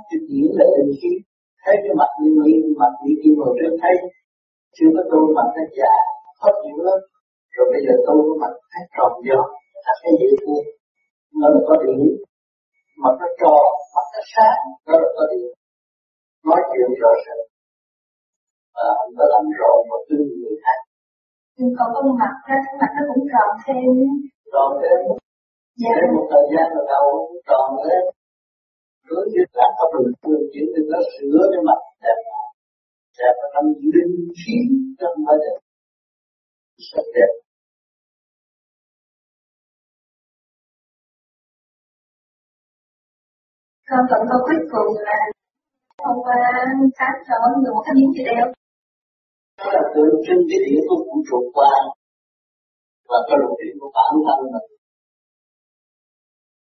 Cái diễn là tình khí. Thấy cái mặt như mỹ mặt như kim hồi trước thấy chưa có tu mặt nó già khó chịu lắm. Rồi bây giờ tu cái mặt thấy tròn do thật cái dễ thương nó là có điểm mặt nó tròn mặt nó sáng nó là có điểm nói chuyện rõ ràng và có làm rộn và tin người khác. Nhưng còn con mặt ra cái mặt nó cũng tròn thêm. tròn thêm. Dạ. để một thời gian rồi đầu nó tròn lên cứ như là có đường phương chuyển thì nó sửa cái mặt đẹp đẹp ở trong linh khí trong hơi đẹp. Sắc đẹp con vẫn có cuối cùng là hôm qua sáng cho người một cái miếng gì đeo là tượng trưng cái điểm của vũ trụ qua và cái luồng điện của bản thân mình.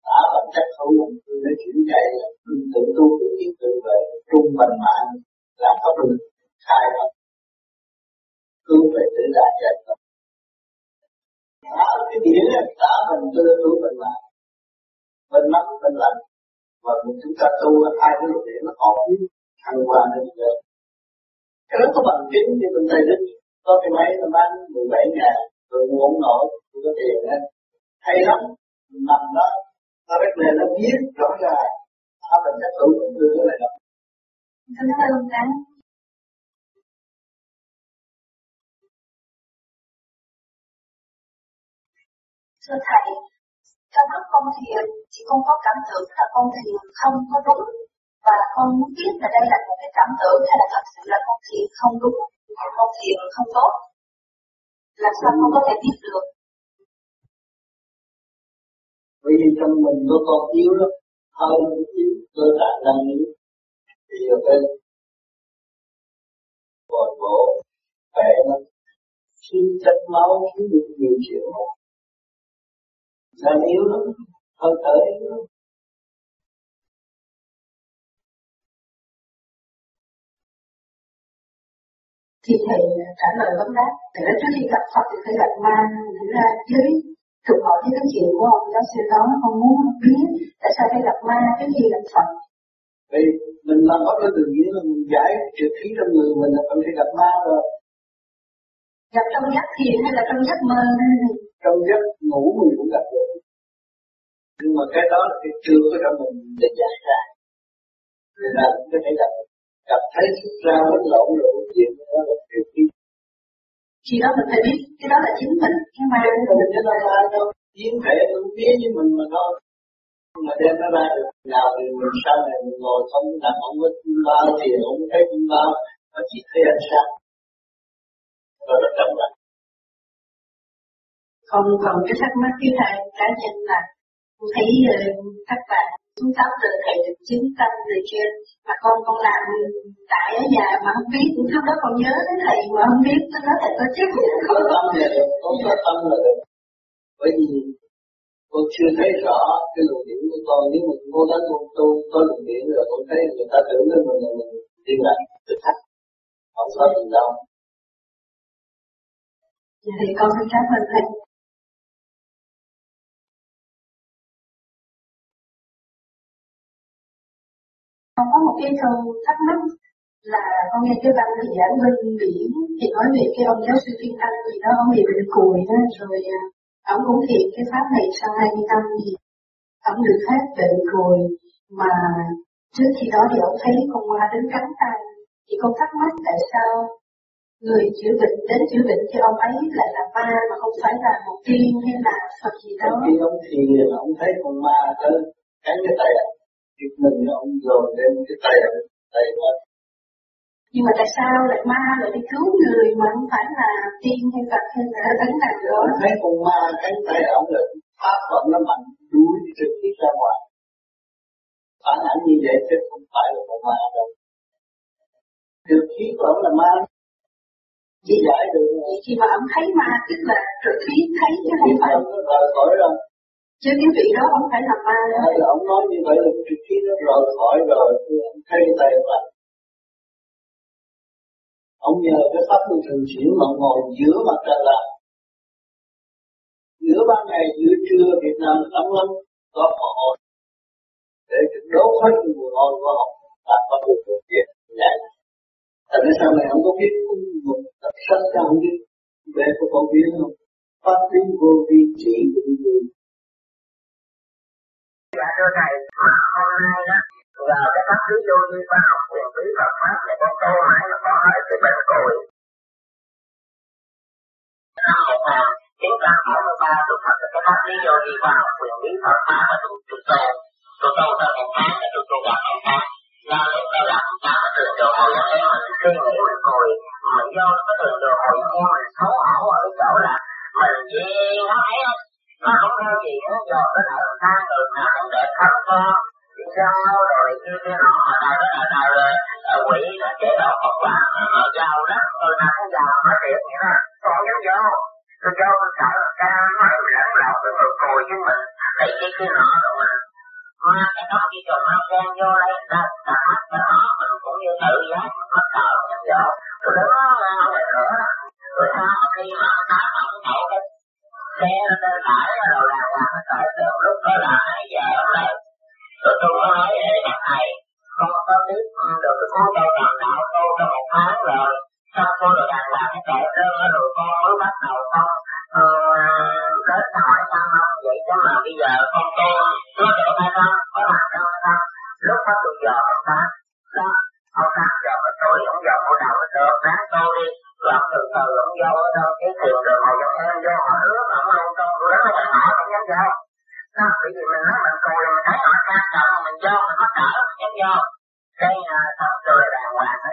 Đã bản chất hữu mình tôi đã chuyển chạy là tự tu tự nhiên tự về trung bình mạng là pháp luân khai mở cứu về tự đại giải thoát đã, cái nghĩa là đã mình tư tu mình mạng mình mắt mình lạnh và chúng ta tu hai cái luồng điện nó hợp thăng hoa lên được cái đó có bằng chứng như mình thầy đức có cái máy nó bán 17 ngàn rồi mua ống nổi tôi có tiền đó hay lắm nằm đó, nó rất là, nó biết rõ ràng nó mình chắc thủ cũng đưa cái này đó. Cảm ơn cả thưa thầy trong lúc con thiền, thì con có cảm tưởng là con thiền không có đúng. Và con muốn biết là đây là một cái cảm tưởng hay là thật sự là con thiền không đúng con thiền không tốt. Làm sao con có thể biết được? Bởi vì trong mình nó còn yếu lắm, hơi yếu cơ bản năng yếu. Thì ở bên bồi bổ, khỏe lắm. Khi chất máu, thiếu được nhiều triệu đang yếu lắm. Hơi thở yếu lắm. Thì thầy trả lời vấn đáp. Thầy nói trước khi gặp Phật thì phải gặp ma thì ra dưới trùng hợp với cái chuyện của ông giáo sư đó. Không muốn biết tại sao phải gặp ma trước khi gặp Phật. Vì mình làm pháp luân tự nhiên là mình giải trượt khí trong người mình là phải gặp ma rồi. Gặp trong giấc thiền hay là trong giấc mơ? Trong giấc ngủ mình cũng gặp được nhưng mà cái đó là cái chưa có trong mình để giải ra nên là có thể gặp gặp thấy xuất ra nó lộn lộn chuyện đó là trượt khí khi đó mình phải biết cái đó là chính mình cái ma của mình chứ đâu ma đâu chiến thể cũng phía với mình mà thôi. Mà đem nó ra được. Nào thì mình sau này mình ngồi không nằm không có lo thì không thấy cũng lo mà chỉ thấy ánh sáng. Đó là tâm lặng còn còn cái thắc mắc thứ hai cá nhân là tôi thấy các bạn chúng ta từ thầy được chứng tâm rồi kia mà con con làm tại ở nhà mà không biết cũng lúc đó còn nhớ đến thầy mà không biết. Nó nói thầy có chết có tâm là được có tâm là được. Bởi vì con chưa thấy rõ cái luồng điển của con. Nếu mà cô nói con tu có luồng điển rồi con thấy người ta tưởng đến mình là mình đi lại thực thách không có gì đâu. Thì con xin cảm ơn thầy cái câu thắc mắc là con nghe cái văn thì giảng bên biển thì nói về cái ông giáo sư Thiên Anh gì đó ông bị bệnh cùi đó, rồi à, ông cũng thiện cái pháp này sau 20 năm thì ông được hết bệnh cùi mà trước khi đó thì ông thấy con ma đến cắn tay, thì con thắc mắc tại sao người chữa bệnh đến chữa bệnh cho ông ấy lại là ma mà không phải là một tiên hay là Phật gì đó. Khi ông thiền ông thấy con ma tới cắn cái tay Việc mình ông dồn lên cái tay tay hết. Nhưng mà tại sao lại ma lại đi cứu người mà không phải là tiên hay Phật hay là thánh nào nữa? Thấy con ma cánh tay ông là pháp vận nó mạnh đuổi trực tiếp ra ngoài. Phản ảnh như vậy chứ không phải là con ma đâu. Trực khí của ông là ma chỉ giải được Vậy khi mà ông thấy ma tức là trực khí thấy chứ không phải rời khỏi rồi chứ cái vị đó không phải là ma nữa hay là ông nói như vậy là trực khi nó rời khỏi rồi ông thay tay mà ông nhờ cái pháp luân thường chuyển mà ngồi giữa mặt trời là giữa ban ngày, giữa trưa, Việt Nam nóng lắm, có mồ hôi để đốt hết cái mùi hôi của họ và có được được việc vậy Tại vì sao này ông có biết một tập sách ra không biết về của con biến không? Pháp lý vô vi chỉ định người. Dạ thưa thầy, mà hôm nay đó, nhờ cái pháp lý vô vi khoa học quyền bí Phật pháp này con câu hỏi là có hỏi cái bệnh cùi. Mà chúng ta sáu mươi ba thuộc thật là cái pháp lý vô vi khoa học quyền bí Phật pháp mà tụi tôi tu. Tôi tu theo một tháng là tôi tu gặp một tháng. là lúc đó là chúng ta có thường đồ hồi đó em mình suy nghĩ mình ngồi mình do cái thường đồ hồi đó mình xấu hổ ở chỗ là mình gì nó thấy nó không nghe gì nữa giờ cái nợ ta người nó không để khóc cho thì sao rồi kia kia nọ mà đời đó là đời ờ, quỷ nó chế độ Phật quả ở giàu đó rồi nào cũng giàu nó thiệt vậy đó còn dám vô tôi vô tôi sợ là ca nói lẫn lộn với người cùi với mình lấy cái kia nọ rồi mình mà cái đó chỉ cần mang gan vô đây ta ta hát cái đó mình cũng như tự giác nó sợ nhắm vô tôi đứng ở ngoài cửa rồi sao khi mà ông mà ông đậu cái xe lên tải rồi đàng hoàng nó cởi được lúc đó là hai giờ ông đây rồi tôi có nói với bạn thầy, con có biết được cái cuốn câu đàn đạo tôi trong một tháng rồi xong tôi được đàng hoàng cái cởi đơn rồi con mới bắt đầu con ờ, tới hỏi con ông vậy chứ mà bây giờ con tôi nó được hay không? Có làm đâu hay không lúc đó tôi dò ta đó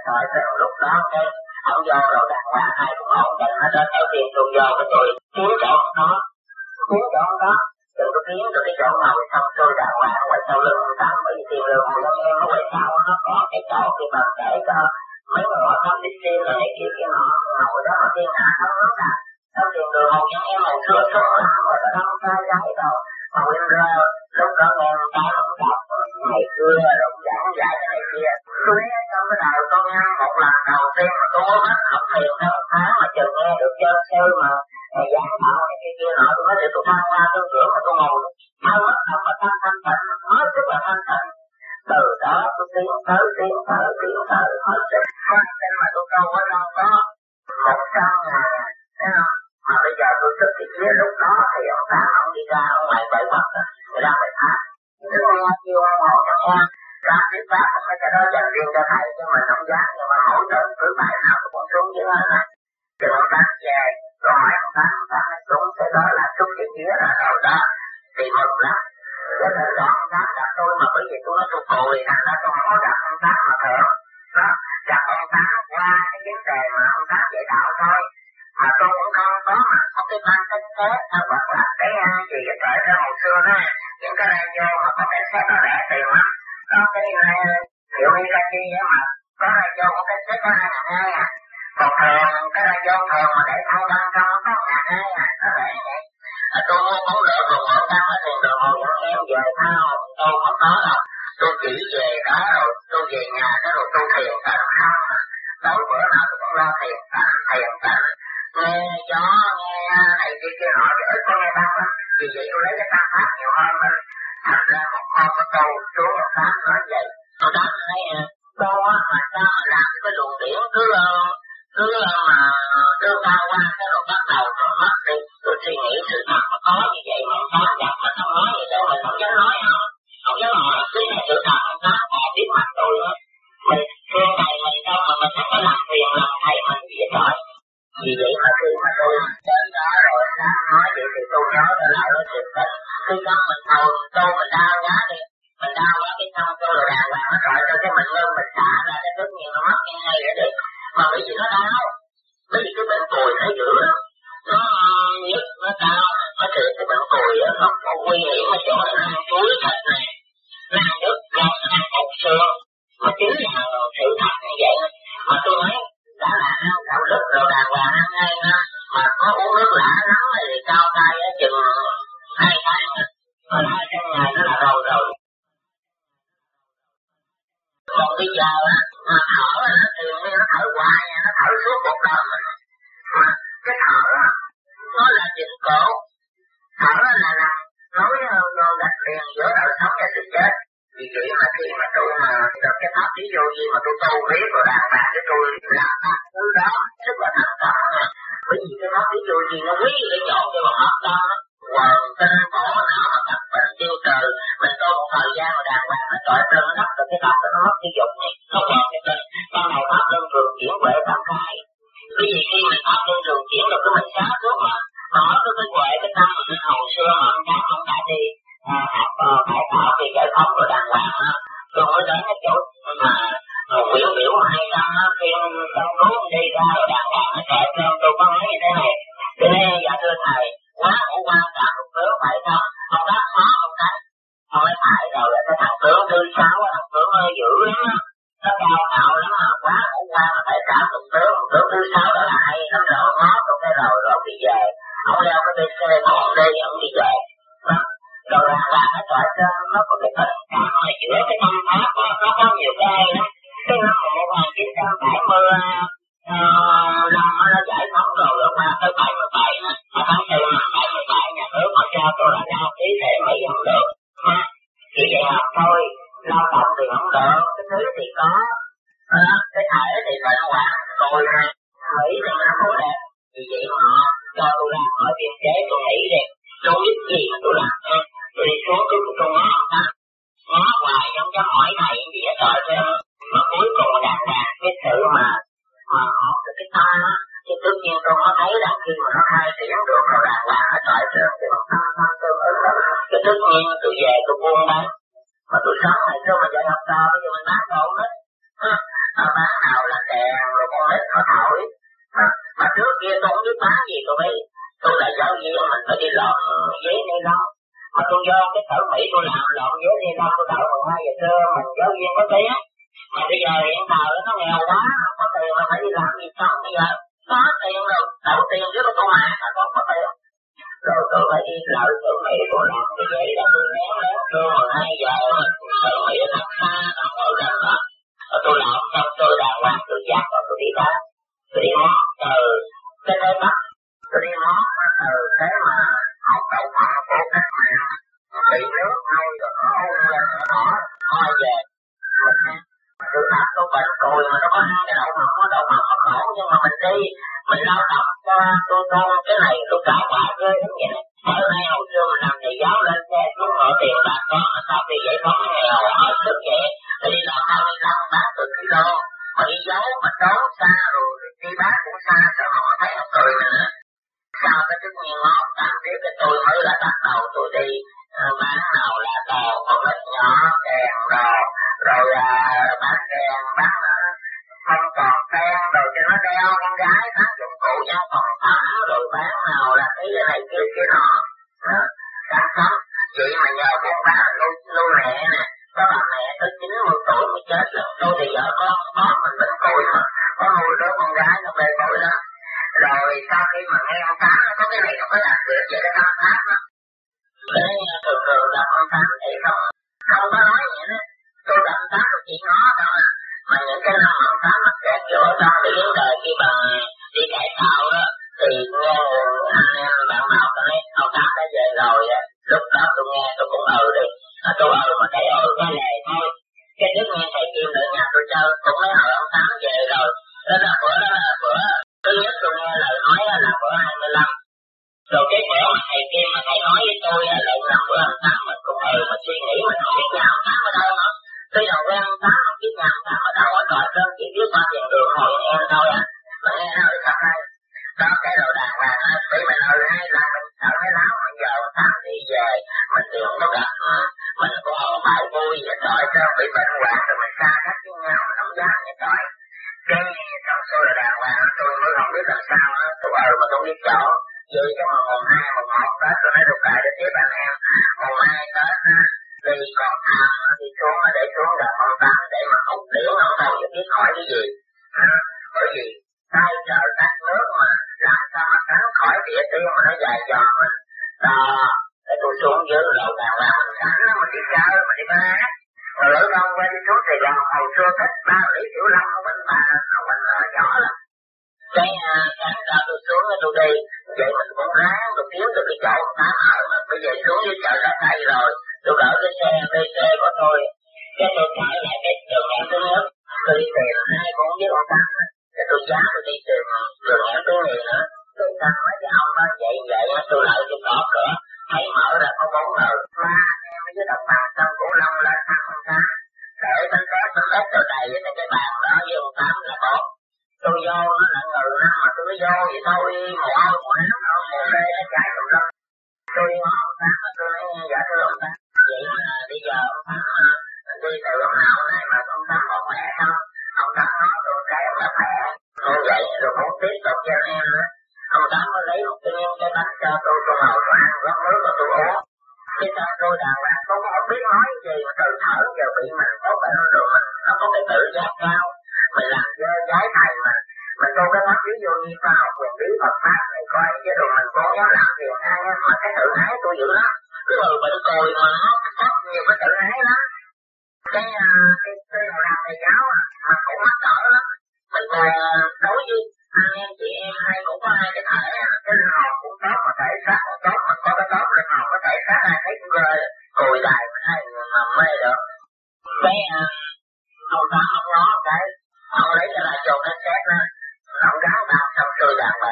đàng hoàng hỏi từ lúc đó, cái ông vô rồi đàng hoàng, ai cũng ổn định hết đó theo tiền tôi vô, cái tôi kiếm chỗ nó. Kiếm chỗ đó đừng có kiếm được cái chỗ ngồi xong tôi đàng hoàng, quay sau lưng tám bởi tiền lương của nó em nó quay sau, nó có cái chỗ thì mà để cho mấy người họ không đi xin rồi này kia kia nọ ngồi đó mà thiên hạ không nước à sau tiền đường một những em mình xưa xưa làm rồi đó không sai gái thành ra một con có câu chú một tám nói vậy. Tôi tám nói to mà sao mà làm cái luồng điển cứ cứ mà đưa cao qua cái rồi bắt đầu rồi mất đi. Tôi suy nghĩ sự thật mà có như vậy mà có gặp mà không nói gì đâu mình không dám nói không. Không dám hỏi cứ là sự thật ông có họ biết mặt tôi nữa. Mình thương thầy mình đâu mà mình không có làm phiền làm thầy mình gì hết vì vậy mà khi mà tôi đến đó rồi sáng nói vậy thì tôi nhớ là lại nó chuyện tình khi đó mình thầu tôi mình đau giá đi. Mình đau quá cái xong tôi rồi đàng hoàng nó gọi cho cái mình lưng mình xả ra cái rất nhiều, nó mất ngay ngay vậy đi. Mà bởi vì nó đau, bởi vì cái bệnh cùi nó dữ nó, nhức, nó đau, nó thiệt cái bệnh cùi nó có nguy hiểm ở chỗ là nó ăn chuối thịt này nó ăn nước cơm nó ăn cục xương mà chính là sự thật như vậy. Mà tôi nói đã là ăn đạo đức rồi, đàng hoàng ăn ngay nó mà có uống nước lã nó thì cao tay ở chừng hai tháng mà hai trăm ngày nó là rồi rồi. Còn bây giờ á, mà thở nó thì nó thở hoài à, nó thở suốt một đời mình. Mà cái thở á, nó là trình cổ thở là là nối ờ, gạch liền giữa đời sống và sự chết vì vậy mà khi mà tôi mà được cái pháp lý vô gì mà tôi tu biết rồi đàng hoàng cái tôi làm thứ đó, rất là thành phẩm bởi vì cái pháp lý vô gì nó quý để chọn cho mà hấp tâm quần tinh cổ não mà tập bệnh, tiêu trừ, mình tu một thời gian mà đàng hoàng nó trọi trơn nó đắp được cái tập nó mất cái dục này nó còn cái tên, ban đầu pháp luân thường chuyển huệ tam khai bởi vì khi mình pháp luân thường chuyển được cái mình sáng suốt mà. Nó cái cái huệ, cái tâm mình hồi xưa mà ông cá không đã đi học à, cải tạo thì giải phóng rồi đàng hoàng ha tôi mới đến cái chỗ mà ờ, biểu biểu hay đó khi trong cứu đi ra rồi đàng hoàng nó kể cho tôi có nói như thế này thế nên dạ thưa thầy quá cũng quan trọng một thứ phải không? Ông bác khó không thấy ông ấy phải rồi là cái thằng tướng thứ sáu thằng tướng hơi dữ lắm nó cao tạo lắm mà quá cũng qua mà phải trả một tướng. Một tướng thứ sáu đó là hay lắm rồi ngó tôi cái rồi rồi bị về. Ông leo cái bc mà ông đi ông đi về. Đó rồi là là nó tỏa cho nó có cái tình cảm mà giữa cái tâm pháp nó, nó có nhiều cái đó cái năm một nghìn chín trăm bảy mươi ờ, năm nó giải phóng rồi lúc mà tới bảy mươi bảy nó tháng tư năm bảy mươi bảy nhà nước họ cho tôi là đăng ký để mấy dòng được ha chỉ vậy học thôi lao động thì không được cái thứ thì có. À, cái thể thì bệnh hoạn rồi mỹ thì nó không đẹp. Vì vậy họ cho tôi ra khỏi biên chế tôi nghĩ đi tôi biết gì mà tôi làm vì số xuống tôi tôi ngó. Ta ngó hoài trong cái hỏi này gì hết trời mà cuối cùng đạt đạt cái sự mà mà họ cái ta thì tất nhiên tôi có thấy là khi mà nó khai triển được rồi đàng hoàng ở tại trường thì nó tăng tăng tương ứng cái tất nhiên tôi về tôi buông bán. Mà tôi sống này sao mà dạy học trò bây giờ mình bán đâu hết. À, bán nào là đèn rồi con nít nó thổi. Mà trước kia tôi không biết bán gì tôi bây, tôi là giáo viên mình phải đi lọt giấy ni lông mà tôi do cái thở mỹ tôi làm lộn giấy ni lông tôi đợi bằng hai giờ trưa mình giáo viên có tiếng. Mà bây giờ hiện thời nó nghèo quá không có tiền mà phải đi làm gì xong. Bây giờ có tiền rồi đầu tiền trước tôi mà mà con có tiền. Rồi tôi phải đi lợi sở mỹ tôi làm như vậy là tôi ném ném trưa mà hai giờ sở mỹ nó xa nó ngồi gần đó và tôi làm xong, tôi đàng hoàng, tôi giác và tôi đi bán. Tôi đi mót từ ờ, cái nơi bắc tôi đi mót từ thế mà học đầu phộng của các mẹ bị nước nuôi rồi nó ôn lên nó thôi về mình tôi thật tôi bệnh cùi mà nó có hai cái đầu phộng nó đầu phộng nó khổ nhưng mà mình đi, mình lao động cho tôi con cái này, tôi cả quả rơi giống vậy. Ở nay hồi xưa mình làm thầy giáo lên xe xuống mở tiền bà con mà sau khi giải phóng nghèo ở sức vậy. Thì đi làm hai mươi lăm bán từ kilo mà đi giấu mà trốn xa rồi, đi bán cũng xa sợ họ thấy không cười nữa? Sau cái thức nhiên ngon càng tiếp cái tôi mới là bắt đầu tôi đi ờ, bán nào là đồ ờ, ờ, còn ít nhỏ đèn đồ rồi à, bán đèn bán không còn đen rồi cho nó đeo con gái bán dụng cụ nhân phòng thẩm rồi bán nào là cái này kia kia nọ. Đã sống vậy mà nhờ con bán nuôi nuôi mẹ nè có bà mẹ tới chín mươi tuổi mới chết rồi tôi thì vợ con có mình bệnh cùi mà có nuôi đứa con gái nó bê bối lắm rồi sau khi mà nghe ông tám nó có cái này nó có đặc biệt về cái tâm pháp đó. Thế thường thường là ông tám thì không không có nói vậy đó tôi gặp tám chỉ đó thôi. Mà, mà những cái năm ông tám mắc kẹt chỗ trong cái vấn đề khi mà đi cải tạo đó thì nghe anh em bạn bảo cái ông tám đã về rồi á. Lúc đó tôi nghe tôi cũng ừ đi. À, tôi ừ mà thấy ừ cái này thôi. Cái đứa nghe thầy kim ở nhà tôi chơi cũng mới hỏi ông tám về rồi. Đó là bữa đó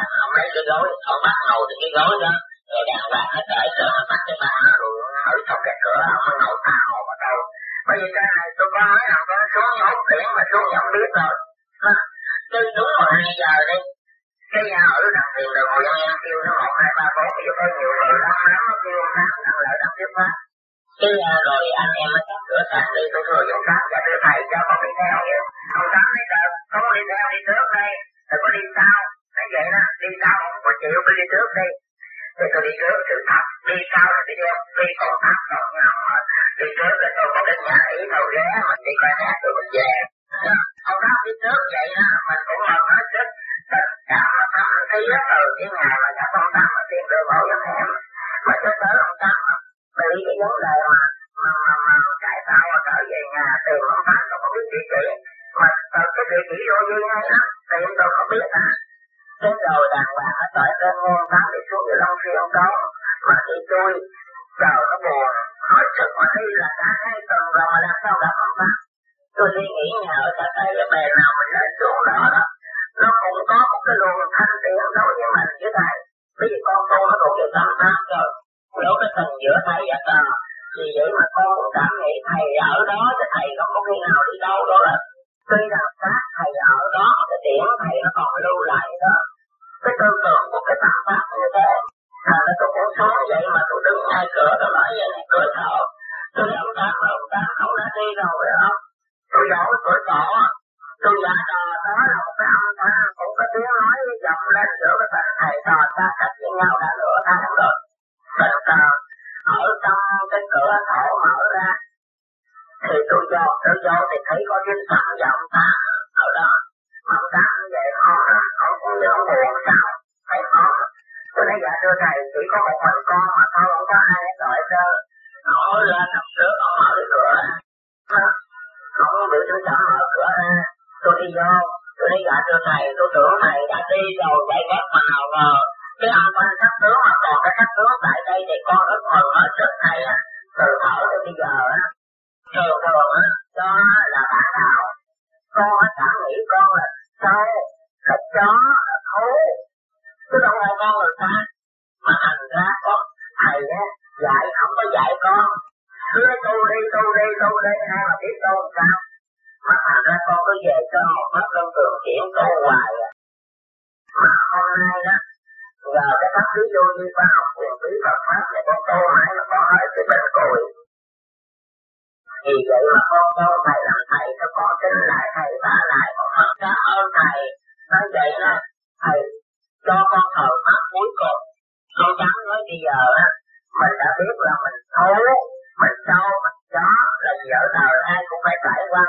tôi ông lấy cái gối ông bắt ngồi trên cái gối đó, rồi đàn bà nó đợi chờ nó bắt cái bà rồi ở trong cái cửa ông mới ngồi ta hồ vào đâu? Bởi vì cái này tôi có nói rằng có xuống ngốc tiễn mà xuống nhốt biết rồi. Chứ đúng rồi hai giờ đi. Cái nhà ở đặc biệt là ngồi em kêu nó một, hai, ba, bốn giờ có nhiều người lắm lắm nó kêu sáng nặng lợi lắm tiếp quá cái à, rồi anh em mới cửa sạch đi, tôi thừa dụng pháp và đưa thầy, cho con đi theo. Vậy ông tám đi trời, con đi theo đi trước đây, rồi có đi sau nói vậy đó đi sau một triệu tôi đi trước đi. Thì tôi đi trước sự thật đi sau là đi đi còn thấp còn nào đi trước là tôi có cái nhà ý đầu ghé mình đi coi nhà tôi mình về. Ông đó đi trước vậy đó mình cũng là hết sức. Tất cả mà tâm thấy đó từ cái ngày mà các ông tâm mà tìm được bảo giấc em mà cho tới ông tâm bị vì cái vấn đề mà mà mà, mà cải tạo và trở về nhà tìm ông tâm tôi không biết địa chỉ mà từ cái địa chỉ vô duy hay đó tìm tôi không biết à cái đầu đàn bà ở tại trên ngôn tám đi xuống về Long phiên có, mà khi tôi chờ nó buồn hỏi sức mà đi là đã hai tuần rồi mà làm sao gặp ông ta tôi suy nghĩ nhà ở cả tay cái bè nào mình lên xuống đó đó. Nó cũng có một cái luồng thanh tiện đối với mình chứ thầy. Bởi vì con tôi nó cũng về tâm pháp rồi nếu cái tình giữa thầy và tờ vì vậy mà con cũng cảm nghĩ thầy ở đó thì thầy không có khi nào đi đâu đó. là tuy nào sát thầy ở đó cái tiện thầy nó còn lưu lại đó. Cái tư tưởng của cái tạng pháp như thế là nó tôi cũng xuống vậy mà tôi đứng ngay cửa tôi nói vậy này cửa thở tôi ông ta mà ông ta không đã đi rồi không tôi giỏi cửa sổ, tôi giả trò đó là một cái âm thanh cũng có tiếng nói dọc lên giữa cái thằng thầy trò ta cách với nhau đã nửa tháng rồi. Tình cờ ở trong cái cửa sổ mở ra thì tôi cho tôi vô thì thấy có cái sẵn và ông ta. Ở đó, mà ông ta như vậy, họ họ cũng như ông buồn sao. Thấy họ, tôi nói dạ thưa thầy, chỉ có một mình con mà thôi, không có ai đợi cho họ lên nằm trước ông mở cái cửa ra. Bị biểu tôi chậm mở cửa ra. Tôi đi vô, tôi nói dạ thưa thầy, tôi tưởng thầy đã đi rồi, vậy bất mà nào ngờ cái ông quan sát tướng mà còn cái sát tướng tại đây thì con rất mừng ở trước thầy à từ thở tới bây giờ á thường thường á đó là bản đạo con á cảm nghĩ con là sâu là chó là thú. Chứ đâu phải con là ta. Mà thành ra con thầy á, dạy, không có dạy con. Cứ tu đi tu đi tu đi hay mà biết tu làm sao? Mà thành ra con cứ về cho một pháp luân thường chuyển tu hoài à. Mà hôm nay đó, nhờ cái pháp lý vô như khoa học quyền bí Phật pháp này con tu mãi mà con hơi cái bệnh cùi vì vậy mà con con thầy làm thầy cho con tính lại thầy bả lại, con mất cảm ơn thầy. Nói vậy đó. Thầy cho con thờ pháp cuối cùng. Con dám nói bây giờ á, mình đã biết là mình thú, mình sâu mình chó là gì ở đời ai cũng phải trải qua.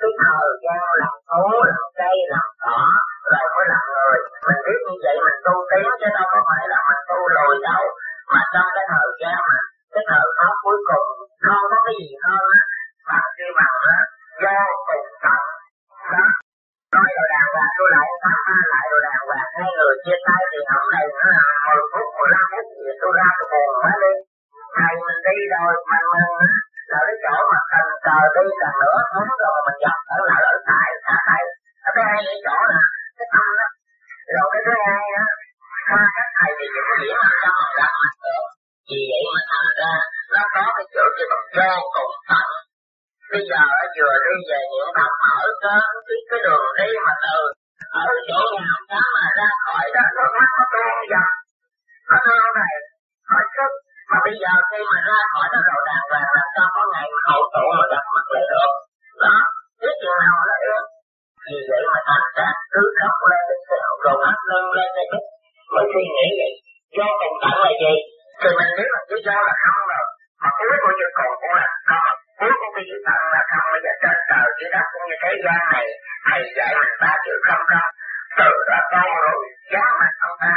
Cái thời gian làm thú, làm cây, làm cỏ, rồi mới làm người. Mình biết như vậy mình tu tiến, chứ đâu có phải là mình tu lùi đâu. Mà trong cái thời gian mà cái thở pháp cuối cùng không có cái gì hơn á? Bằng khi mà á vô cùng tận. Đó. Nói rồi đàng hoàng, tôi lại tám hai lại rồi đàng hoàng. Hai người chia tay thì hôm nay nó là mười phút, mười lăm phút gì tôi ra tôi buồn quá đi. Thầy mình đi rồi, mà mình là cái chỗ mà cần cờ đi lần nữa muốn rồi, mình dọc ở lại ở tại xã thầy ở cái hai cái chỗ là cái tâm đó. Rồi cái thứ hai á qua các thầy thì những cái điểm làm sao mà gặp mặt được. Vì vậy mà thành ra nó có cái chỗ cho mình vô cùng tận. Bây giờ ở vừa đi về niệm Phật mà ở có cái, cái đường đi mà từ ở chỗ nào đó mà ra khỏi đó nó mắt nó tuôn dần. Nó thương này, nó sức mà bây giờ khi mà ra khỏi nó đầu đàng hoàng làm sao có ngày mà hậu tổ mà gặp mặt lại được. Đó biết chừng nào là được. Vì vậy mà thành ra cứ khóc lên rồi mắt nâng lên cái mới suy nghĩ vậy do cùng tận là gì? thì mình biết là cái do là không rồi mà cuối của những còn cũng là không. Cuối của cái chữ thần là không. Bây giờ trên trời dưới đất cũng như thế gian này thầy dạy mình ba chữ không không. Từ đó con rồi giáo mặt ông ta.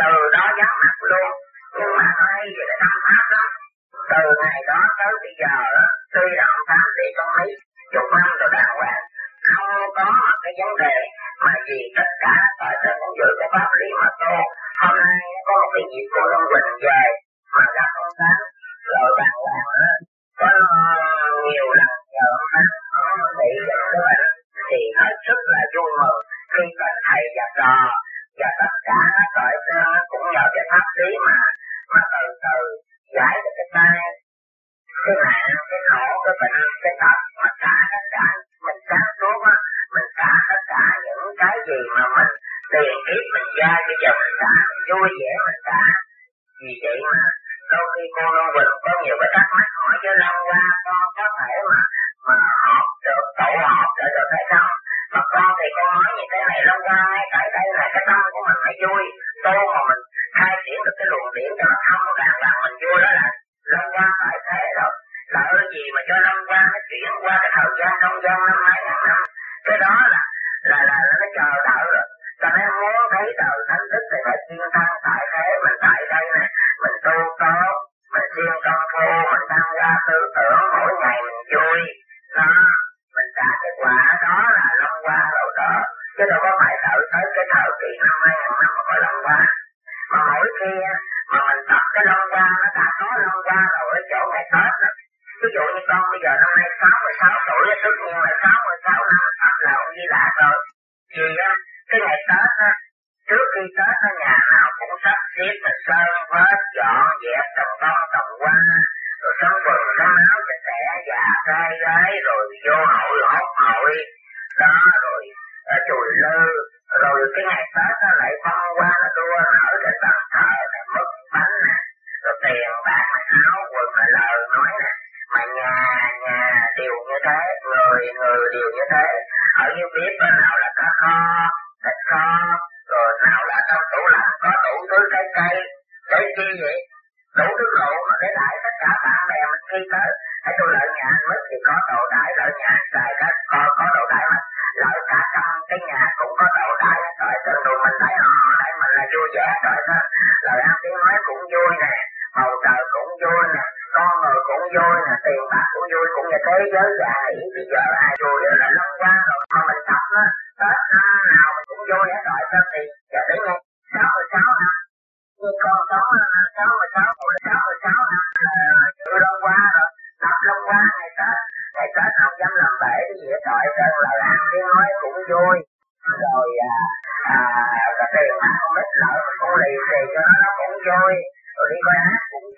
Từ đó giáo mặt luôn. Nhưng mà nó hay về tâm pháp đó. Từ ngày đó tới bây giờ đó, tuy là ông tám để trong mấy chục năm rồi đàng hoàng không có cái vấn đề mà gì tất cả, tại trên cũng đường của pháp lý mà tu. Hôm nay có một cái dịp của Long Bình về, mà đã ông sáng rồi bàn hoàng á, có nhiều lần nhờ ông bị giật cái bệnh thì hết sức là vui mừng khi cần thầy và trò. Và tất cả, tại cũng nhờ cái pháp lý mà ra bây chồng mình cả vui vẻ mình cả vì vậy mà đôi khi cô Lô mình có nhiều cái thắc mắc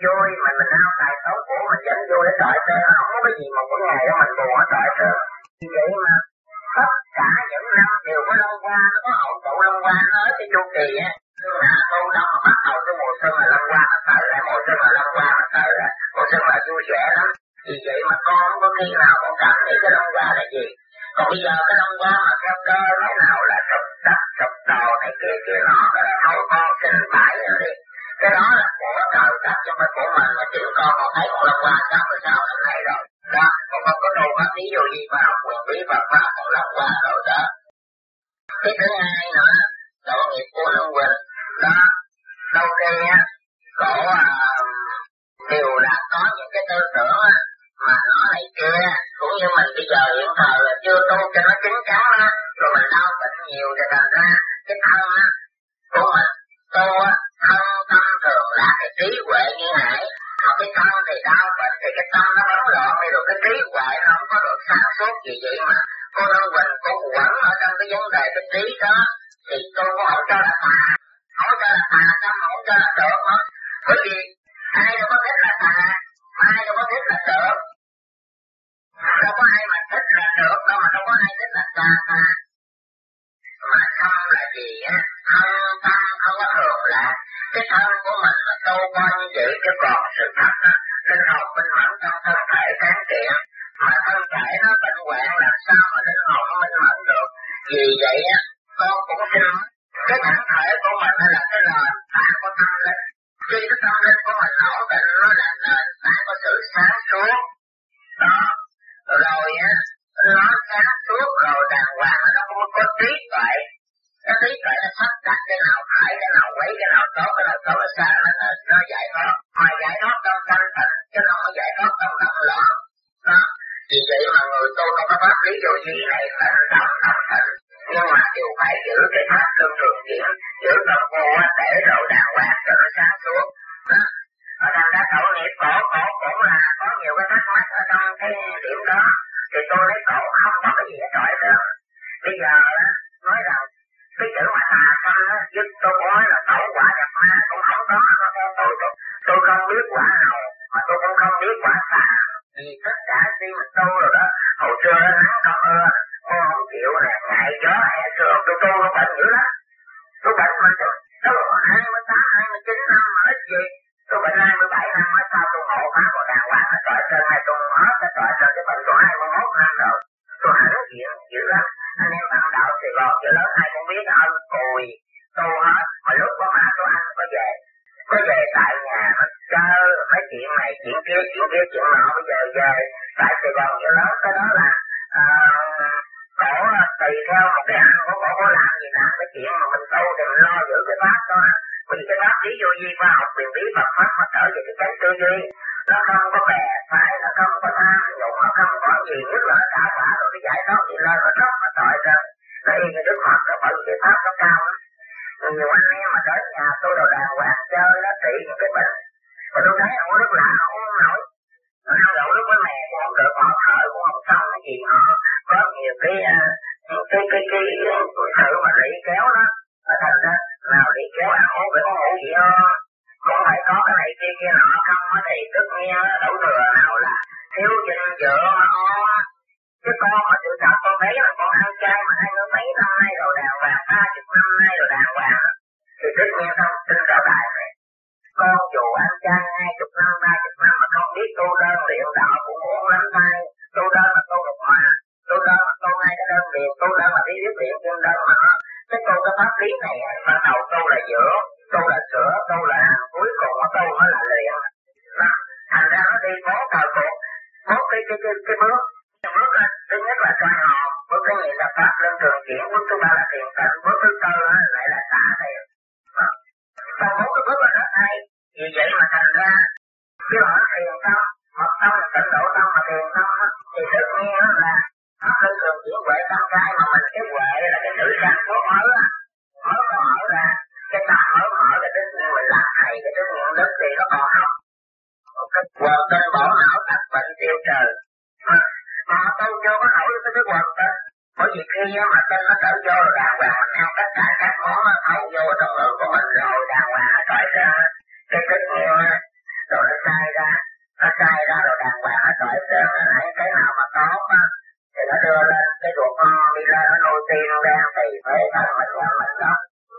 vui mình mình lao tài xấu của mình vẫn vui để đợi trơn. Không có cái gì mà mỗi ngày đó mình buồn ở đợi trơn. Như vậy mà tất cả những năm đều có long qua nó có hậu tụ long qua nó ở cái chu kỳ á. Xương hạ thu đông mà bắt đầu cái mùa xuân là long qua nó tới lại mùa xuân là long qua nó tới lại mùa xuân là vui vẻ lắm. Vì vậy mà con không có khi nào con cảm thấy cái long qua là gì. Còn bây giờ cái long qua mà theo cơ thế nào Black. That was thì tất cả khi mà tu rồi đó, hồi xưa nó nói con ơ con không chịu nè ngại gió e xưa, tôi tu nó bệnh dữ lắm. á thì nó đưa lên, cái ruột nó đi lên nó nuôi tiên nó thì phải thành mình ra, mình đó.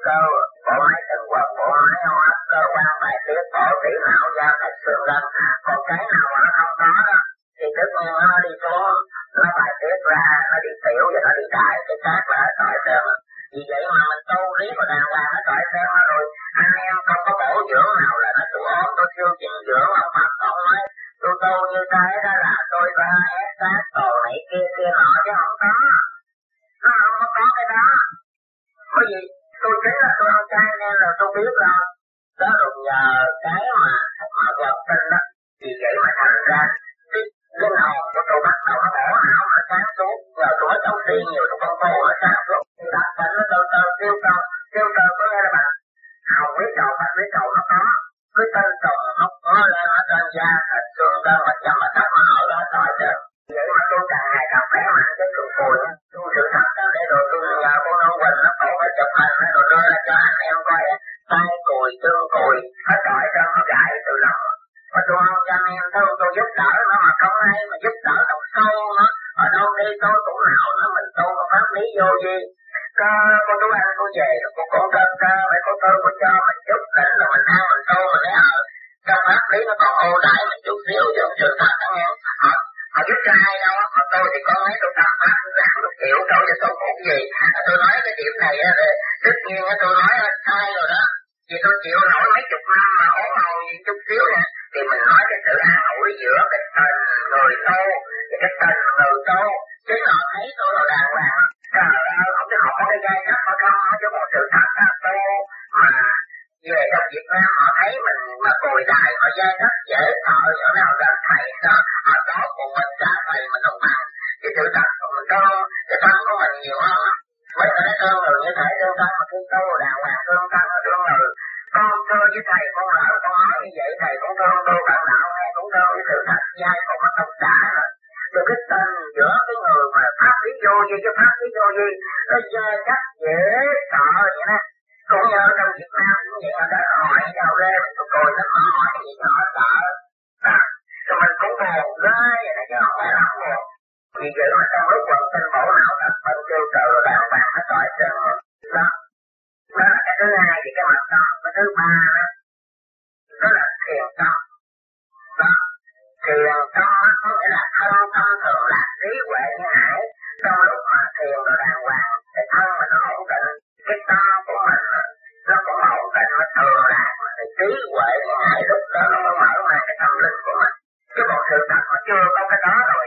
Cơ bộ máy thực vật bộ máy hóa. Cơ quan bài tiết bộ tỉ mạo da thịt, xương gân. Còn cái nào mà nó không có đó, thì tức nhiên nó đi xuống, nó bài tiết ra, nó đi tiểu và nó đi đại, cái khác là hết tội sơn vì vậy mà mình tu riết và đàng hoàng hết tội sơn rồi anh em không có bổ dưỡng nào là nó tụi ốm tôi siêu chỉnh dưỡng, ông mặt ông nói tôi tu như thế đó là tôi ba ép cát tội này kia kia nọ chứ không có nó không có cái đó. Bởi vì tôi chính là tôi không trai nên là tôi biết rồi đó là nhờ cái mà mà gặp tin đó vì vậy mà thành ra cái linh hồn của tôi bắt đầu nó bỏ não, nó sáng xuống giờ tôi mới trong đi nhiều tôi không có nó sáng suốt. Đặt cảnh nó tôi mà giúp đỡ đồng sâu nó ở đâu đi tôi cũng lão nó mình tu mà pháp lý vô gì? Có con chú ăn con về rồi cũng con cơm cơ vậy con tôi con cho mình chút lên là mình ăn, mình tu, mình lấy ở. Trong pháp lý nó còn ưu đại mình chút xíu vô sự thật đó nghe. Họ họ giúp cho ai đâu mà tôi thì có mấy tôi tâm pháp tôi được hiểu đâu cho tôi cũng gì. Tôi nói cái điểm này là tất nhiên tôi nói hai cái thứ ba đó. Đó là thiền tâm đó thiền tâm có nghĩa là thân tâm thường là trí huệ như hải. Trong lúc mà thiền rồi đàng hoàng, cái thân mình nó ổn định, cái tâm của mình nó cũng ổn định, nó thường là cái trí huệ như hải. Lúc đó nó mới mở mang cái tâm linh của mình. Chứ còn sự thật mà chưa có cái đó rồi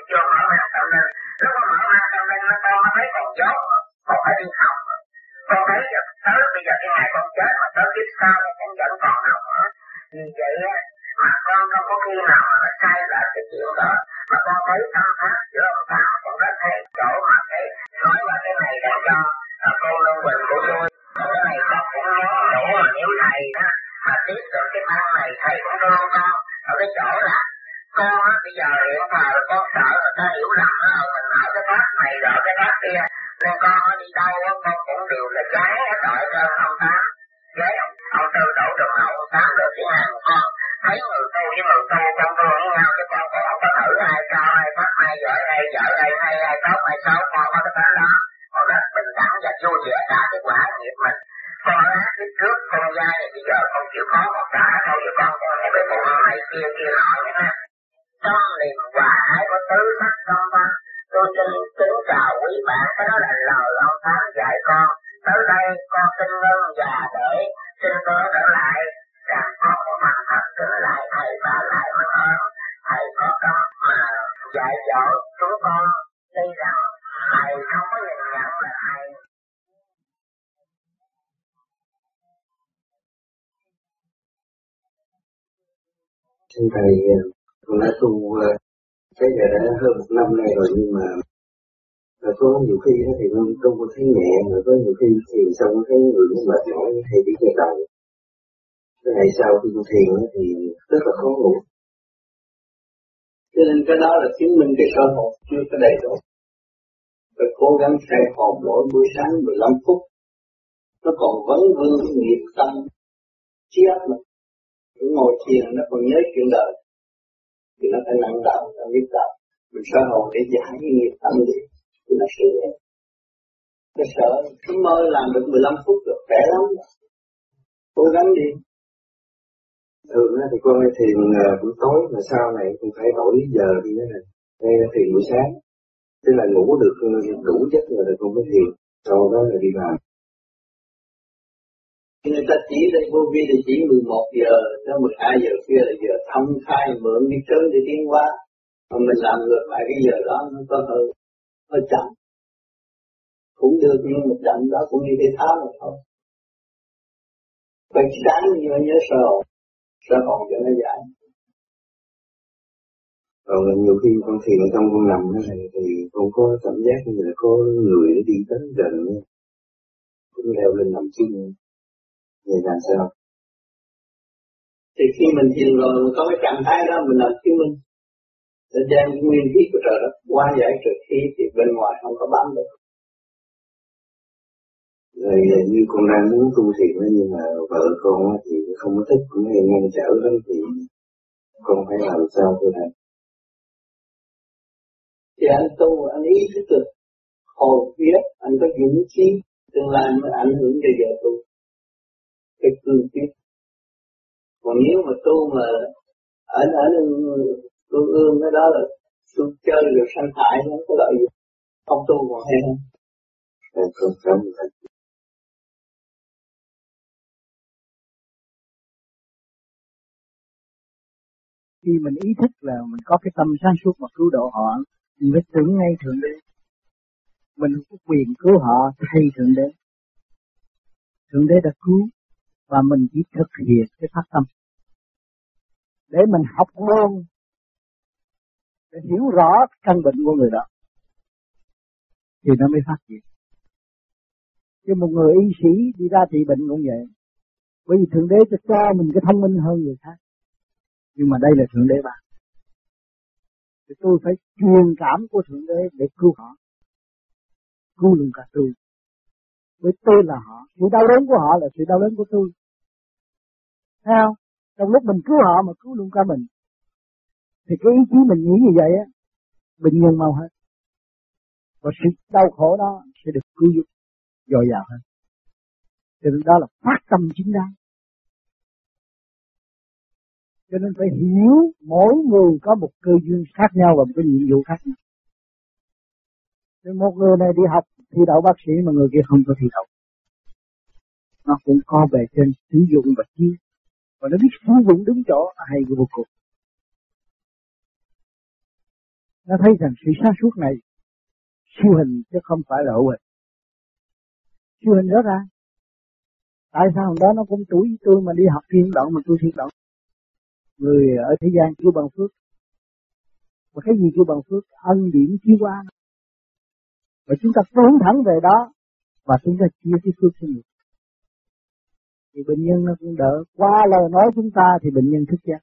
cái thiền thì rất là khó ngủ. Cho nên cái đó là chứng minh cái cơ hồn chưa có đầy đủ. Phải cố gắng khai hồn mỗi buổi sáng 15 phút. Nó còn vấn vương cái nghiệp tâm. Trí óc mà cứ ngồi thiền nó còn nhớ chuyện đời. Thì nó phải nặng đạo nó biết đạo. Mình soi hồn để giải cái nghiệp tâm đi. Thì nó sẽ cái sợ. Cứ mơ làm được 15 phút được khỏe lắm. Cố gắng đi thường thì con đi thiền ờ, buổi tối, mà sau này con phải đổi giờ đi nữa này hay thiền buổi sáng. Tức là ngủ được ờ, đủ giấc rồi thì con mới thiền, sau đó là đi làm. Người ta chỉ đây vô vi thì chỉ 11 giờ tới 12 giờ kia là giờ thông khai mượn đi sớm để tiến qua mà mình làm ngược lại cái giờ đó, nó có hơi hơi chậm. Cũng được, nhưng một chậm đó cũng đi thể thao mà thôi. Phải sáng như nhớ sơ sẽ còn cho nó giải. Còn nhiều khi con thiền ở trong con nằm thế này thì con có cảm giác như là có người đi tới gần cũng leo lên nằm chung. Vậy làm sao? Thì khi mình thiền rồi mình có cái trạng thái đó mình làm chứng minh. Để đem nguyên khí của trời đó, qua giải trừ khí thì bên ngoài không có bám được rồi như con đang muốn tu thiền đó nhưng mà vợ con thì không có thích cũng hay ngăn trở lắm thì con phải làm sao thôi thầy thì anh tu anh ý thức được hồi biết anh có dũng khí tương lai mới ảnh hưởng cho giờ tu. Cái cương quyết. Còn nếu mà tu mà ở ở tương ương cái đó là tôi chơi được sanh hại nó có lợi gì? Không tu còn hay không khi mình ý thức là mình có cái tâm sáng suốt mà cứu độ họ, mình phải tưởng ngay thượng đế. Mình có quyền cứu họ, thay thượng đế. Thượng đế đã cứu và mình chỉ thực hiện cái phát tâm. Để mình học môn, để hiểu rõ căn bệnh của người đó, thì nó mới phát triển. Chứ một người y sĩ đi ra trị bệnh cũng vậy. Bởi vì thượng đế cho cho mình cái thông minh hơn người khác nhưng mà đây là thượng đế bạn. Thì tôi phải truyền cảm của thượng đế để cứu họ. Cứu luôn cả tôi. Với tôi là họ. Sự đau đớn của họ là sự đau đớn của tôi. Thấy không? Trong lúc mình cứu họ mà cứu luôn cả mình. Thì cái ý chí mình nghĩ như vậy á, bình nhân mau hết và sự đau khổ đó sẽ được cứu giúp dồi dào hơn. Cho nên đó là phát tâm chính đáng cho nên phải hiểu mỗi người có một cơ duyên khác nhau và một cái nhiệm vụ khác nhau. Nên một người này đi học thi đậu bác sĩ mà người kia không có thi đậu. Nó cũng có về trên sử dụng và chi. Và nó biết sử dụng đúng chỗ, hay vô cùng. Nó thấy rằng sự sáng suốt này siêu hình chứ không phải là hữu hình. Siêu hình rất ra. Tại sao hôm đó nó cũng tuổi tôi mà đi học thiên động mà tôi thiên động người ở thế gian chưa bằng phước. Mà cái gì chưa bằng phước? Ân điển chi qua và chúng ta hướng thẳng về đó và chúng ta chia cái phước sinh nghiệp thì bệnh nhân nó cũng đỡ. Qua lời nói chúng ta thì bệnh nhân thức giác.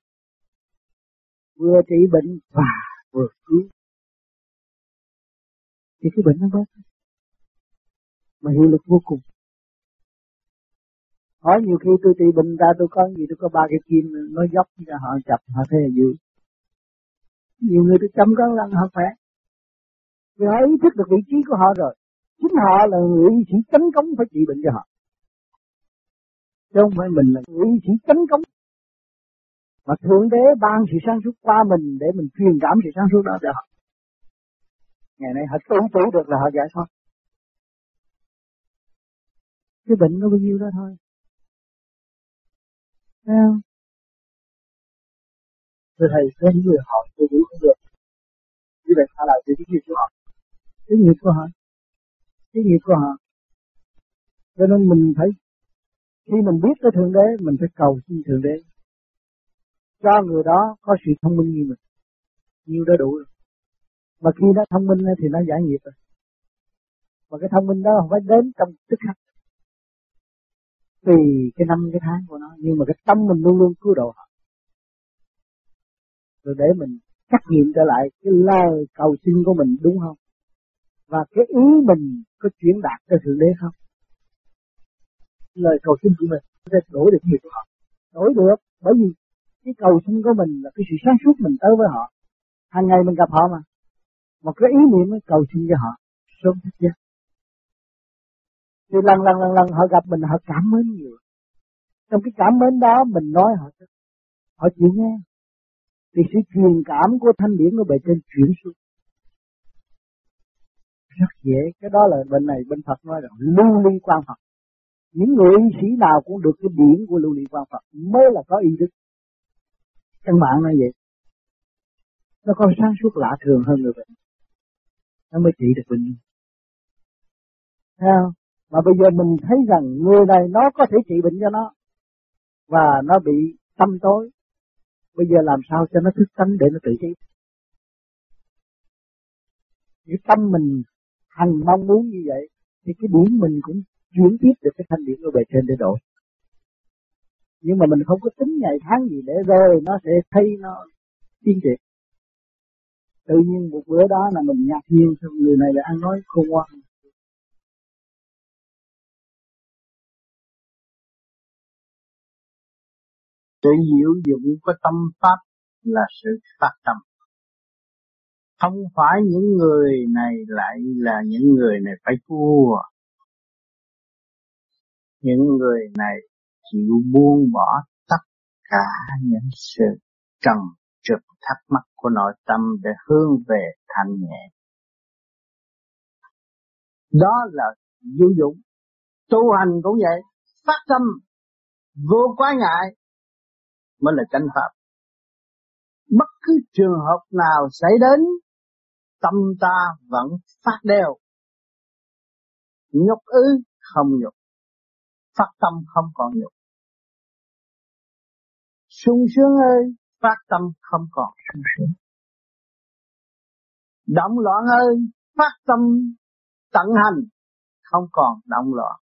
Vừa trị bệnh và vừa cứu. Thì cái bệnh nó bớt mà hiệu lực vô cùng hỏi nhiều khi tôi trị bệnh ra, tôi có gì, tôi có ba cái kim nó dốc ra họ chập, họ thấy là vui nhiều người tôi chăm cắn lăng họ khỏe. Vì họ ý thức được vị trí của họ rồi. Chính họ là người y sĩ công phải trị bệnh cho họ. Chứ không phải mình là người y sĩ công mà thượng đế ban sự sáng suốt qua mình để mình truyền cảm sự sáng suốt đó cho họ. Ngày nay họ tự chủ được là họ giải thoát. Cái bệnh nó bao nhiêu đó thôi. Thấy không? Thưa Thầy, có những người hỏi tôi cũng không được. Như vậy sao lại cái gì của họ? Cái nghiệp của họ. Cái nghiệp của họ. Cho nên mình phải khi mình biết tới Thượng Đế, mình phải cầu xin Thượng Đế. Cho người đó có sự thông minh như mình. Nhiều đã đủ rồi. Mà khi nó thông minh thì nó giải nghiệp rồi. Mà cái thông minh đó không phải đến trong tức khắc tùy cái năm, cái tháng của nó, nhưng mà cái tâm mình luôn luôn cứu độ họ. Rồi để mình trách nhiệm trở lại cái lời cầu xin của mình, đúng không? Và cái ý mình có chuyển đạt cho thượng đế không? Lời cầu xin của mình có thể đổi được nghiệp của họ. Đổi được, bởi vì cái cầu xin của mình là cái sự sáng suốt mình tới với họ. Hàng ngày mình gặp họ mà. Một cái ý niệm cầu xin cho họ sớm thức giấc thì lần lần lần lần họ gặp mình, họ cảm mến nhiều. Trong cái cảm mến đó, mình nói họ họ chịu nghe. Thì sự truyền cảm của thanh điển của bề trên chuyển xuống. Rất dễ. Cái đó là bên này, bên Phật nói là lưu ly quan Phật. Những người y sĩ nào cũng được cái điển của lưu ly quan Phật mới là có ý đức căn bản nói vậy. Nó còn sáng suốt lạ thường hơn người bệnh. Nó mới trị được bệnh Thấy không? Mà bây giờ mình thấy rằng người này nó có thể trị bệnh cho nó. Và nó bị tâm tối. Bây giờ làm sao cho nó thức tánh để nó tự trị. Cái tâm mình hằng mong muốn như vậy. Thì cái điểm mình cũng chuyển tiếp được cái thanh điển của bề trên để đổi. Nhưng mà mình không có tính ngày tháng gì để rồi nó sẽ thấy nó tiên triển. Tự nhiên một bữa đó là mình ngạc nhiên người này là ăn nói khôn ngoan Sự diệu dụng của tâm pháp là sự phát tâm. Không phải những người này lại là những người này phải thua. Những người này chịu buông bỏ tất cả những sự trần trực thắc mắc của nội tâm để hướng về thanh nhẹ. Đó là diệu dụng. Tu hành cũng vậy, phát tâm vô quá ngại mới là chánh pháp. Bất cứ trường hợp nào xảy đến, tâm ta vẫn phát đều Nhục ư không nhục, phát tâm không còn nhục. sung sướng ơi, phát tâm không còn sung sướng. Động loạn ơi, phát tâm tận hành, không còn động loạn.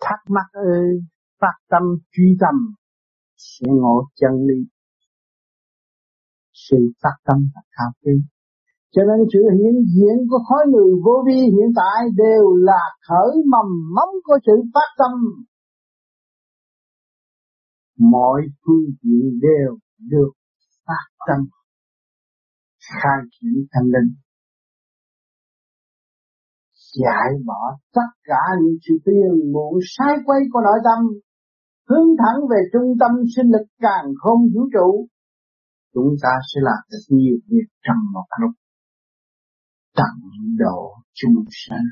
Thắc mắc ơi, phát tâm truy tâm, sẽ ngộ chân lý. Sự phát tâm và cao quý. Cho nên sự hiện diện của khối người vô vi hiện tại đều là khởi mầm móng của sự phát tâm. Mọi phương diện đều được phát tâm khai triển tâm linh giải bỏ tất cả những sự phiền muộn sai quay của nội tâm hướng thẳng về trung tâm sinh lực càng không vũ trụ, chúng ta sẽ làm được nhiều việc trong một lúc. Tận độ chúng sanh.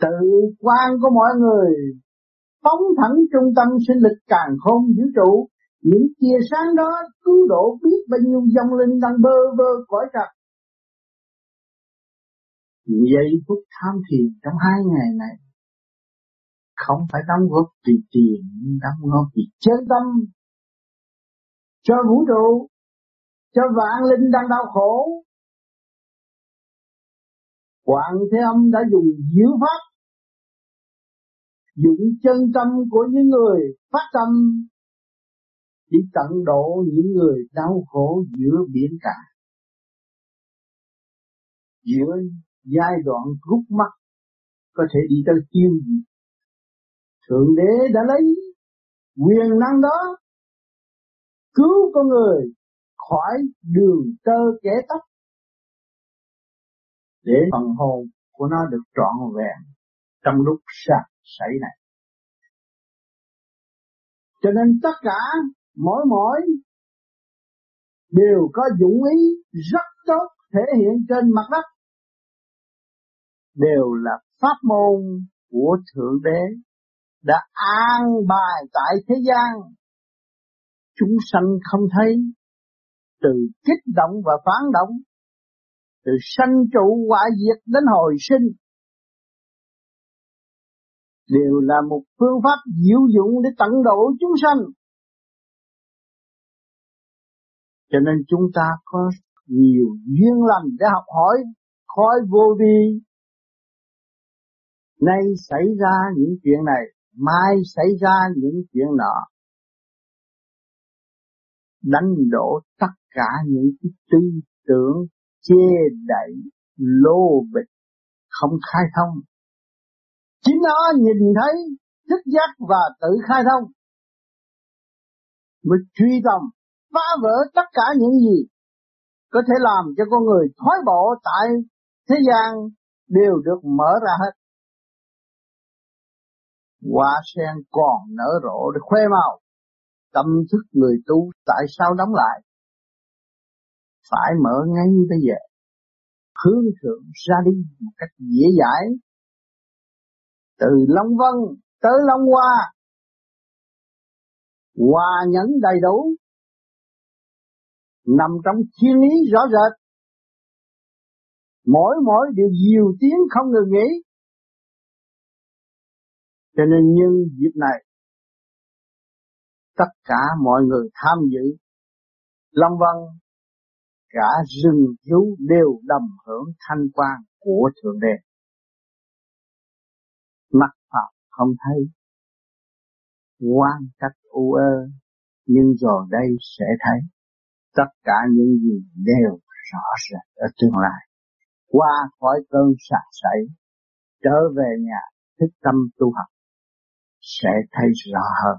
Tự quan của mọi người, phóng thẳng trung tâm sinh lực càng không vũ trụ. Những chia sáng đó cứu độ biết bao nhiêu dòng linh đang bơ vơ cõi trần. Giây phút tham thiền trong hai ngày này không phải đóng góp vì tiền, đóng góp vì chân tâm. Cho vũ trụ, cho vạn linh đang đau khổ. Hoàng Thế Âm đã dùng diệu pháp dụng chân tâm của những người phát tâm, chỉ tận độ những người đau khổ giữa biển cả. Giữa giai đoạn rút mắt, có thể đi tới tiêu diệt thượng đế đã lấy quyền năng đó cứu con người khỏi đường tơ kẻ tóc để phần hồn của nó được trọn vẹn trong lúc sạch sảy này. Cho nên tất cả mỗi mỗi đều có dụng ý rất tốt thể hiện trên mặt đất, đều là pháp môn của Thượng Đế đã an bài tại thế gian. Chúng sanh không thấy, từ kích động và phán động, từ sanh trụ hoại diệt đến hồi sinh, đều là một phương pháp diệu dụng để tận độ chúng sanh. Cho nên chúng ta có nhiều duyên lành để học hỏi khói vô vi Nay xảy ra những chuyện này, mai xảy ra những chuyện nọ. Đánh đổ tất cả những cái tư tưởng chê đẩy, lô bịch, không khai thông. Chính nó nhìn thấy, thức giác và tự khai thông. Mới truy tầm, phá vỡ tất cả những gì có thể làm cho con người thoái bộ tại thế gian đều được mở ra hết hoa sen còn nở rộ để khoe màu. Tâm thức người tu tại sao đóng lại? Phải mở ngay bây giờ. Hướng thượng ra đi một cách dễ dãi. Từ Long Vân tới Long Hoa. Hòa nhẫn đầy đủ. Nằm trong thiên lý rõ rệt. Mỗi mỗi điều nhiều tiếng không ngừng nghỉ cho nên nhân dịp này, tất cả mọi người tham dự Long Vân, cả rừng rú đều đầm hưởng thanh quan của Thượng Đế. Mắt Phật không thấy, quan cách u ơ, nhưng rồi đây sẽ thấy tất cả những gì đều rõ rệt ở tương lai. Qua khỏi cơn sạc sảy, trở về nhà thức tâm tu học sẽ thấy rõ hơn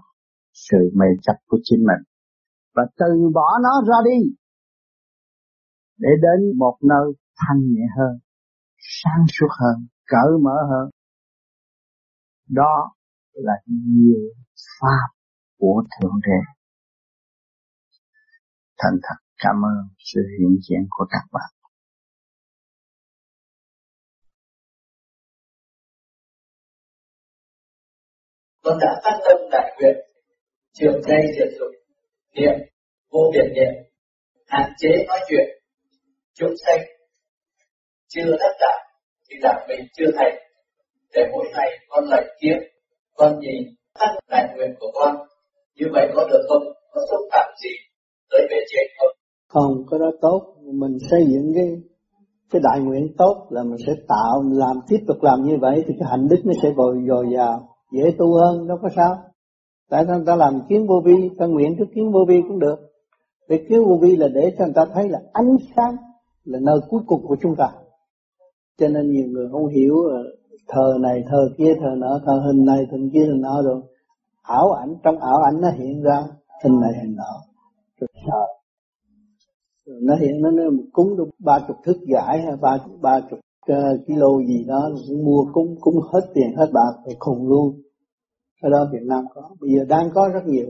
sự mê chấp của chính mình và từ bỏ nó ra đi để đến một nơi thanh nhẹ hơn, sáng suốt hơn, cởi mở hơn. Đó là nhiều pháp của Thượng Đế. Thành thật Cảm ơn sự hiện diện của các bạn. Con đã phát tâm đại nguyện, trường dây diệt dục, niệm, vô biệt niệm, hạn chế nói chuyện, chúng sanh chưa đắc đạo thì đạo mình chưa thành. Để mỗi ngày con lại kiếp, con nhìn phát đại nguyện của con, như vậy có được không? Có xúc phạm gì tới bề trên không? Không, có đó tốt. Mình xây dựng cái cái đại nguyện tốt là mình sẽ tạo làm tiếp tục làm như vậy thì cái hạnh đức nó sẽ bồi dồi dào dễ tu hơn đâu có sao. Tại sao người ta làm kiến vô vi ta nguyện trước kiến vô vi cũng được. Vì kiến vô vi là để cho người ta thấy là ánh sáng là nơi cuối cùng của chúng ta. Cho nên nhiều người không hiểu ờ, thờ này thờ kia thờ nọ thờ hình này hình kia hình nọ rồi. Ảo ảnh trong ảo ảnh nó hiện ra hình này hình nọ. Rồi sợ rồi nó hiện nó, nó cúng được ba chục thức giải hay ba ba chục ờ, kilo gì đó cũng mua cúng cúng hết tiền hết bạc rồi khùng luôn ở đó Việt Nam có. Bây giờ đang có rất nhiều